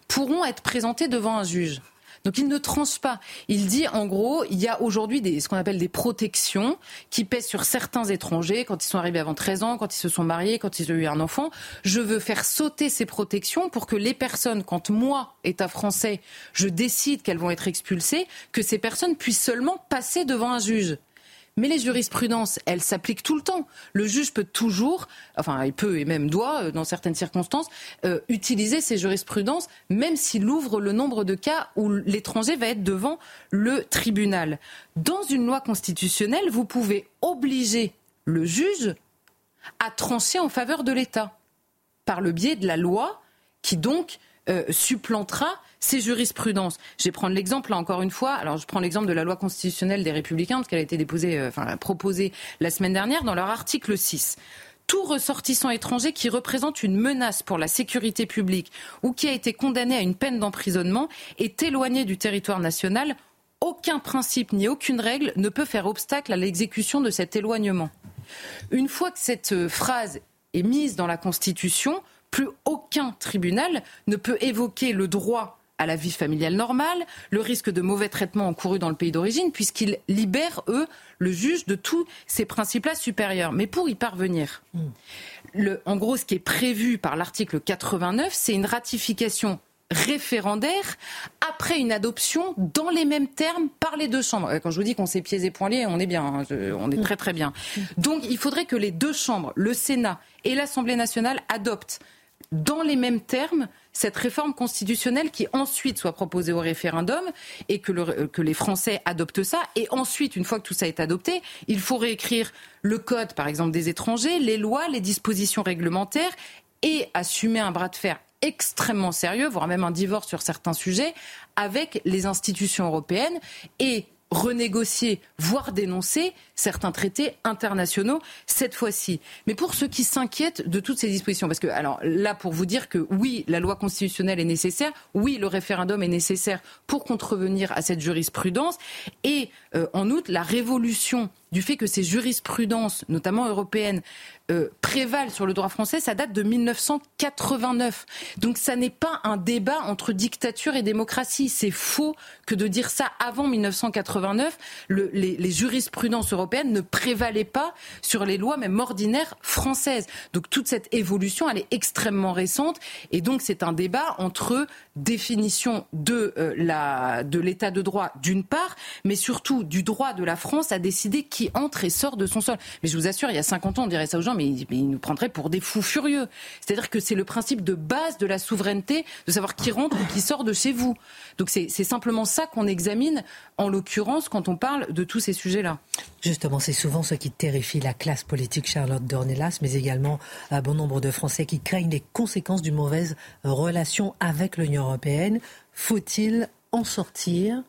pourront être présentées devant un juge. Donc il ne tranche pas. Il dit en gros, il y a aujourd'hui ce qu'on appelle des protections qui pèsent sur certains étrangers quand ils sont arrivés avant 13 ans, quand ils se sont mariés, quand ils ont eu un enfant. Je veux faire sauter ces protections pour que les personnes, quand moi, État français, je décide qu'elles vont être expulsées, que ces personnes puissent seulement passer devant un juge. Mais les jurisprudences, elles s'appliquent tout le temps. Le juge peut toujours, enfin il peut et même doit, euh, dans certaines circonstances, euh, utiliser ces jurisprudences, même s'il ouvre le nombre de cas où l'étranger va être devant le tribunal. Dans une loi constitutionnelle, vous pouvez obliger le juge à trancher en faveur de l'État, par le biais de la loi qui donc euh, supplantera ces jurisprudences. Je vais prendre l'exemple, là, encore une fois. Alors, je prends l'exemple de la loi constitutionnelle des Républicains, parce qu'elle a été déposée, euh, enfin, proposée la semaine dernière dans leur article 6 tout ressortissant étranger qui représente une menace pour la sécurité publique ou qui a été condamné à une peine d'emprisonnement est éloigné du territoire national. Aucun principe ni aucune règle ne peut faire obstacle à l'exécution de cet éloignement. Une fois que cette euh, phrase est mise dans la Constitution, plus aucun tribunal ne peut évoquer le droit à la vie familiale normale, le risque de mauvais traitement encouru dans le pays d'origine, puisqu'ils libèrent, eux, le juge de tous ces principes-là supérieurs. Mais pour y parvenir, le, en gros, ce qui est prévu par l'article 89, c'est une ratification référendaire après une adoption dans les mêmes termes par les deux chambres. Quand je vous dis qu'on s'est pieds et poings liés, on est bien, hein, on est très très bien. Donc il faudrait que les deux chambres, le Sénat et l'Assemblée nationale, adoptent dans les mêmes termes cette réforme constitutionnelle qui ensuite soit proposée au référendum et que, le, que, les Français adoptent ça. Et ensuite, une fois que tout ça est adopté, il faut réécrire le code, par exemple, des étrangers, les lois, les dispositions réglementaires et assumer un bras de fer extrêmement sérieux, voire même un divorce sur certains sujets, avec les institutions européennes et renégocier, voire dénoncer certains traités internationaux cette fois-ci. Mais pour ceux qui s'inquiètent de toutes ces dispositions, parce que alors là pour vous dire que oui, la loi constitutionnelle est nécessaire, oui, le référendum est nécessaire pour contrevenir à cette jurisprudence, et euh, en outre la révolution du fait que ces jurisprudences, notamment européennes, euh, prévalent sur le droit français, ça date de 1989. Donc ça n'est pas un débat entre dictature et démocratie. C'est faux que de dire ça avant 1989. Le, les, jurisprudences européennes ne prévalaient pas sur les lois même ordinaires françaises. Donc toute cette évolution, elle est extrêmement récente. Et donc c'est un débat entre définition de euh, la de l'état de droit d'une part, mais surtout du droit de la France à décider qui entre et sort de son sol. Mais je vous assure, il y a 50 ans, on dirait ça aux gens, mais, mais ils nous prendraient pour des fous furieux. C'est-à-dire que c'est le principe de base de la souveraineté, de savoir qui rentre ou qui sort de chez vous. Donc c'est simplement ça qu'on examine, en l'occurrence, quand on parle de tous ces sujets-là. Justement, c'est souvent ce qui terrifie la classe politique Charlotte Dornelas, mais également un bon nombre de Français qui craignent les conséquences d'une mauvaise relation avec l'Union européenne. Faut-il en sortir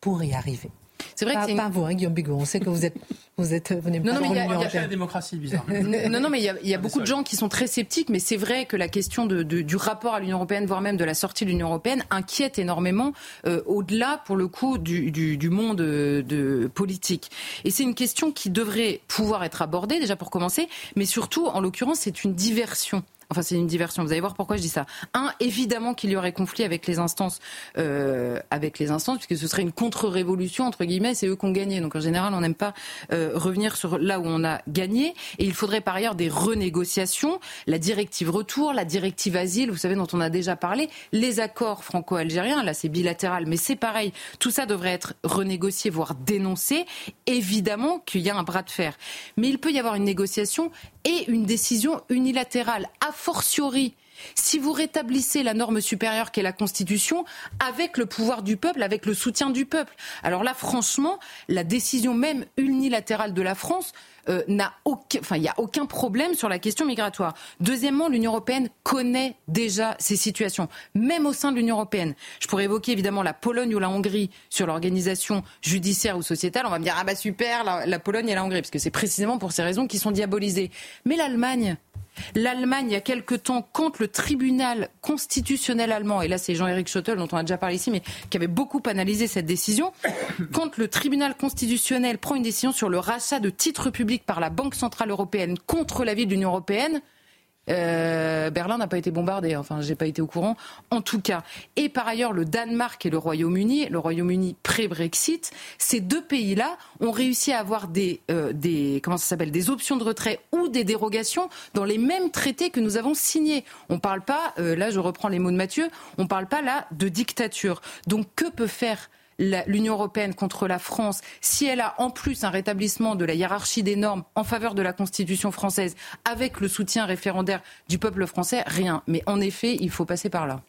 pour y arriver? C'est vrai pas, que c'est pas vous, hein, Guillaume Bigot. On sait que vous êtes, vous êtes, vous n'êtes non, pas non, mais il y a, l'Union il y a la démocratie, bizarre. non, non, mais il y a, il y a beaucoup de gens qui sont très sceptiques, mais c'est vrai que la question de, de, du rapport à l'Union européenne, voire même de la sortie de l'Union européenne, inquiète énormément euh, au-delà, pour le coup, du, du, du monde euh, de politique. Et c'est une question qui devrait pouvoir être abordée, déjà pour commencer, mais surtout, en l'occurrence, c'est une diversion. Enfin, c'est une diversion. Vous allez voir pourquoi je dis ça. Un, évidemment qu'il y aurait conflit avec les instances, euh, avec les instances, puisque ce serait une contre-révolution entre guillemets. C'est eux qui ont gagné. Donc en général, on n'aime pas euh, revenir sur là où on a gagné. Et il faudrait par ailleurs des renégociations, la directive retour, la directive asile, vous savez dont on a déjà parlé, les accords franco-algériens. Là, c'est bilatéral, mais c'est pareil. Tout ça devrait être renégocié, voire dénoncé. Évidemment qu'il y a un bras de fer, mais il peut y avoir une négociation et une décision unilatérale, fortiori si vous rétablissez la norme supérieure qu'est la Constitution avec le pouvoir du peuple, avec le soutien du peuple. Alors là, franchement, la décision même unilatérale de la France euh, n'a aucun, enfin, il n'y a aucun problème sur la question migratoire. Deuxièmement, l'Union européenne connaît déjà ces situations, même au sein de l'Union européenne. Je pourrais évoquer évidemment la Pologne ou la Hongrie sur l'organisation judiciaire ou sociétale. On va me dire ah bah super, la, la Pologne et la Hongrie, parce que c'est précisément pour ces raisons qui sont diabolisées. Mais l'Allemagne, L'Allemagne, il y a quelque temps, quand le tribunal constitutionnel allemand, et là c'est Jean-Éric Schottel dont on a déjà parlé ici, mais qui avait beaucoup analysé cette décision, quand le tribunal constitutionnel prend une décision sur le rachat de titres publics par la Banque Centrale Européenne contre l'avis de l'Union Européenne, euh, Berlin n'a pas été bombardé, enfin j'ai pas été au courant en tout cas. Et par ailleurs le Danemark et le Royaume-Uni, le Royaume-Uni pré-Brexit, ces deux pays-là ont réussi à avoir des, euh, comment ça s'appelle des options de retrait ou des dérogations dans les mêmes traités que nous avons signés. On parle pas, euh, là je reprends les mots de Mathieu, on parle pas là de dictature. Donc que peut faire l'Union européenne contre la France, si elle a en plus un rétablissement de la hiérarchie des normes en faveur de la Constitution française, avec le soutien référendaire du peuple français, rien. Mais en effet, il faut passer par là.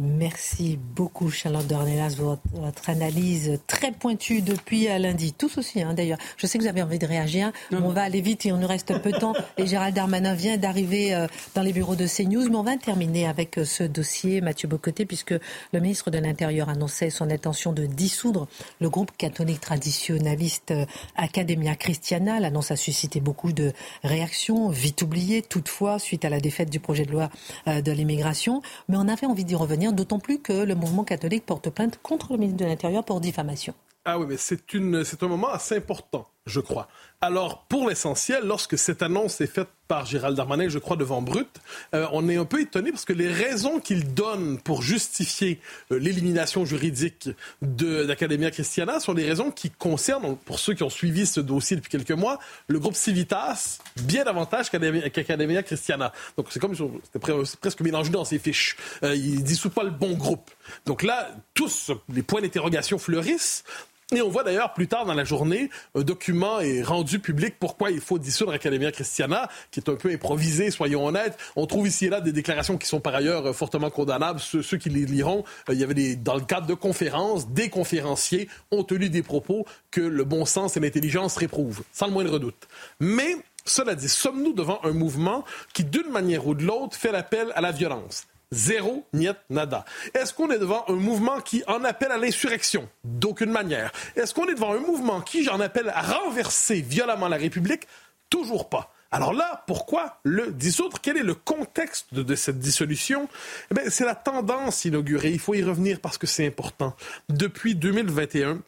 Merci beaucoup, Charlotte Dornelas, votre, votre analyse très pointue depuis lundi. Tous aussi, hein, d'ailleurs. Je sais que vous avez envie de réagir. Non. On va aller vite et on nous reste peu de temps. Et Gérald Darmanin vient d'arriver euh, dans les bureaux de CNews. Mais on va terminer avec euh, ce dossier, Mathieu Bocoté, puisque le ministre de l'Intérieur annonçait son intention de dissoudre le groupe catholique traditionnaliste euh, Academia Christiana. L'annonce a suscité beaucoup de réactions, vite oubliées toutefois, suite à la défaite du projet de loi euh, de l'immigration. Mais on avait envie d'y revenir d'autant plus que le mouvement catholique porte plainte contre le ministre de l'Intérieur pour diffamation. Ah oui, mais c'est une, c'est un moment assez important, je crois. Alors, pour l'essentiel, lorsque cette annonce est faite par Gérald Darmanin, je crois, devant Brut, euh, on est un peu étonné parce que les raisons qu'il donne pour justifier euh, l'élimination juridique de, d'Academia Christiana sont des raisons qui concernent, pour ceux qui ont suivi ce dossier depuis quelques mois, le groupe Civitas bien davantage qu'Academia, Christiana. Donc, c'est comme c'était presque mélangé dans ses fiches. Euh, il dissout pas le bon groupe. Donc là, tous les points d'interrogation fleurissent. Et on voit d'ailleurs plus tard dans la journée, un document est rendu public pourquoi il faut dissoudre Academia Christiana, qui est un peu improvisé, soyons honnêtes. On trouve ici et là des déclarations qui sont par ailleurs euh, fortement condamnables. Ceux, qui les liront, euh, il y avait dans le cadre de conférences, des conférenciers ont tenu des propos que le bon sens et l'intelligence réprouvent, sans le moindre doute. Mais cela dit, sommes-nous devant un mouvement qui, d'une manière ou de l'autre, fait l'appel à la violence? Zéro, niet, nada. Est-ce qu'on est devant un mouvement qui en appelle à l'insurrection? D'aucune manière. Est-ce qu'on est devant un mouvement qui en appelle à renverser violemment la République? Toujours pas. Alors là, pourquoi le dissoudre? Quel est le contexte de, cette dissolution? Eh C'est la tendance inaugurée. Il faut y revenir parce que c'est important. Depuis 2021,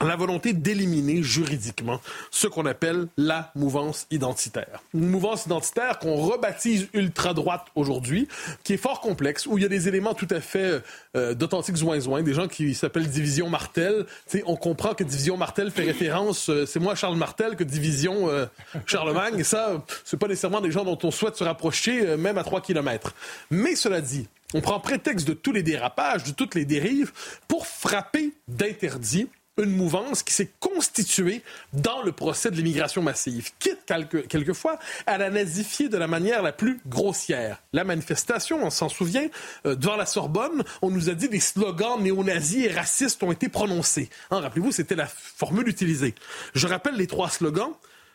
la volonté d'éliminer juridiquement ce qu'on appelle la mouvance identitaire. Une mouvance identitaire qu'on rebaptise ultra-droite aujourd'hui, qui est fort complexe, où il y a des éléments tout à fait euh, d'authentiques zoin des gens qui s'appellent Division Martel. sais, on comprend que Division Martel fait référence, euh, c'est moi Charles Martel que Division euh, Charlemagne, et ça, c'est pas nécessairement des gens dont on souhaite se rapprocher, euh, même à 3 kilomètres. Mais cela dit, on prend prétexte de tous les dérapages, de toutes les dérives, pour frapper d'interdits une mouvance qui s'est constituée dans le procès de l'immigration massive, quitte quelquefois à la nazifier de la manière la plus grossière. La manifestation, on s'en souvient, euh, devant la Sorbonne, on nous a dit des slogans néo-nazis et racistes ont été prononcés. Hein, rappelez-vous, c'était la formule utilisée. Je rappelle les trois slogans.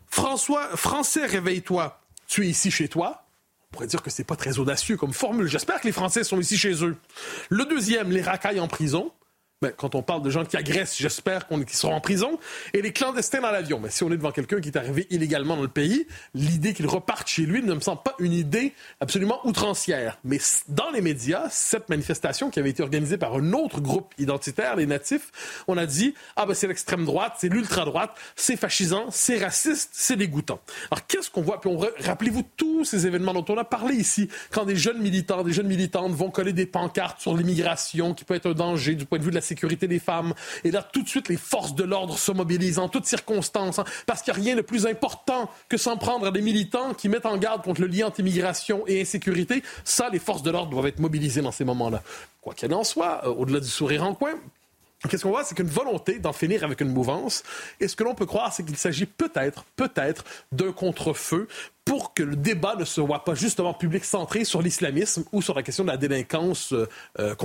François, Français, réveille-toi, tu es ici chez toi. On pourrait dire que c'est pas très audacieux comme formule. J'espère que les Français sont ici chez eux. Le deuxième, les racailles en prison. Ben, quand on parle de gens qui agressent, j'espère qu'ils seront en prison. Et les clandestins dans l'avion. Mais si on est devant quelqu'un qui est arrivé illégalement dans le pays, l'idée qu'il reparte chez lui ne me semble pas une idée absolument outrancière. Mais dans les médias, cette manifestation qui avait été organisée par un autre groupe identitaire, les natifs, on a dit ah ben c'est l'extrême droite, c'est l'ultra droite, c'est fascisant, c'est raciste, c'est dégoûtant. Alors qu'est-ce qu'on voit? Puis on rappelez-vous tous ces événements dont on a parlé ici, quand des jeunes militants, des jeunes militantes vont coller des pancartes sur l'immigration qui peut être un danger du point de vue de la sécurité des femmes. Et là, tout de suite, les forces de l'ordre se mobilisent en toutes circonstances, hein, parce qu'il n'y a rien de plus important que s'en prendre à des militants qui mettent en garde contre le lien entre immigration et insécurité. Ça, les forces de l'ordre doivent être mobilisées dans ces moments-là. Quoi qu'il en soit, euh, au-delà du sourire en coin, Qu'est-ce qu'on voit, c'est qu'une volonté d'en finir avec une mouvance. Et ce que l'on peut croire, c'est qu'il s'agit peut-être, peut-être d'un contre-feu pour que le débat ne soit pas justement public centré sur l'islamisme ou sur la question de la délinquance euh, euh,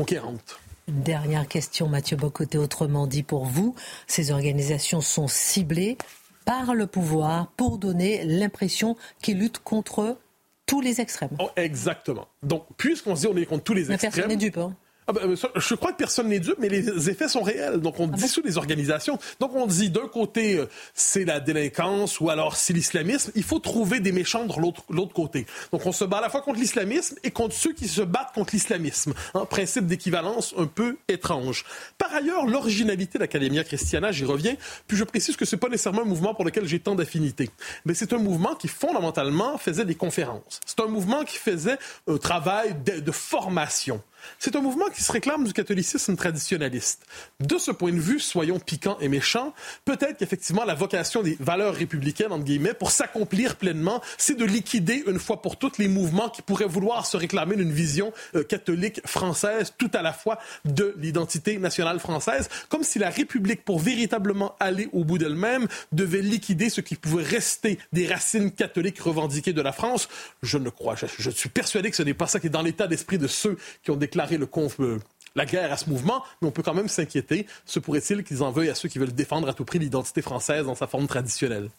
Dernière question, Mathieu Bocoté. Autrement dit, pour vous, ces organisations sont ciblées par le pouvoir pour donner l'impression qu'ils luttent contre tous les extrêmes. Oh, exactement. Donc, puisqu'on se dit on est contre tous les extrêmes. Personne n'est dupe. Hein. Ah ben, je crois que personne n'est dupe, mais les effets sont réels. Donc, on ah dissout les organisations. Donc, on dit d'un côté, euh, c'est la délinquance ou alors c'est l'islamisme. Il faut trouver des méchants de l'autre côté. Donc, on se bat à la fois contre l'islamisme et contre ceux qui se battent contre l'islamisme. Un hein, principe d'équivalence un peu étrange. Par ailleurs, l'originalité de l'Academia Christiana, j'y reviens, puis je précise que c'est pas nécessairement un mouvement pour lequel j'ai tant d'affinité. Mais c'est un mouvement qui, fondamentalement, faisait des conférences. C'est un mouvement qui faisait un travail de formation. C'est un mouvement qui se réclame du catholicisme traditionnaliste. De ce point de vue, soyons piquants et méchants, peut-être qu'effectivement la vocation des valeurs républicaines, entre guillemets, pour s'accomplir pleinement, c'est de liquider une fois pour toutes les mouvements qui pourraient vouloir se réclamer d'une vision euh, catholique française, tout à la fois de l'identité nationale française, comme si la République, pour véritablement aller au bout d'elle-même, devait liquider ce qui pouvait rester des racines catholiques revendiquées de la France. Je ne crois, je, je suis persuadé que ce n'est pas ça qui est dans l'état d'esprit de ceux qui ont déclarer le euh, la guerre à ce mouvement, mais on peut quand même s'inquiéter. Se pourrait-il qu'ils en veuillent à ceux qui veulent défendre à tout prix l'identité française dans sa forme traditionnelle?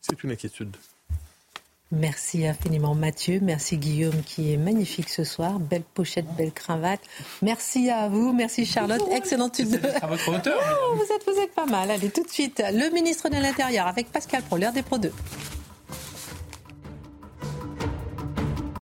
C'est une inquiétude. Merci infiniment Mathieu, merci Guillaume qui est magnifique ce soir, belle pochette, belle cravate. Merci à vous, merci Charlotte, excellente de... À votre hauteur. vous, êtes, vous êtes pas mal. Allez tout de suite, le ministre de l'Intérieur avec Pascal Pro, l'heure des Pro 2.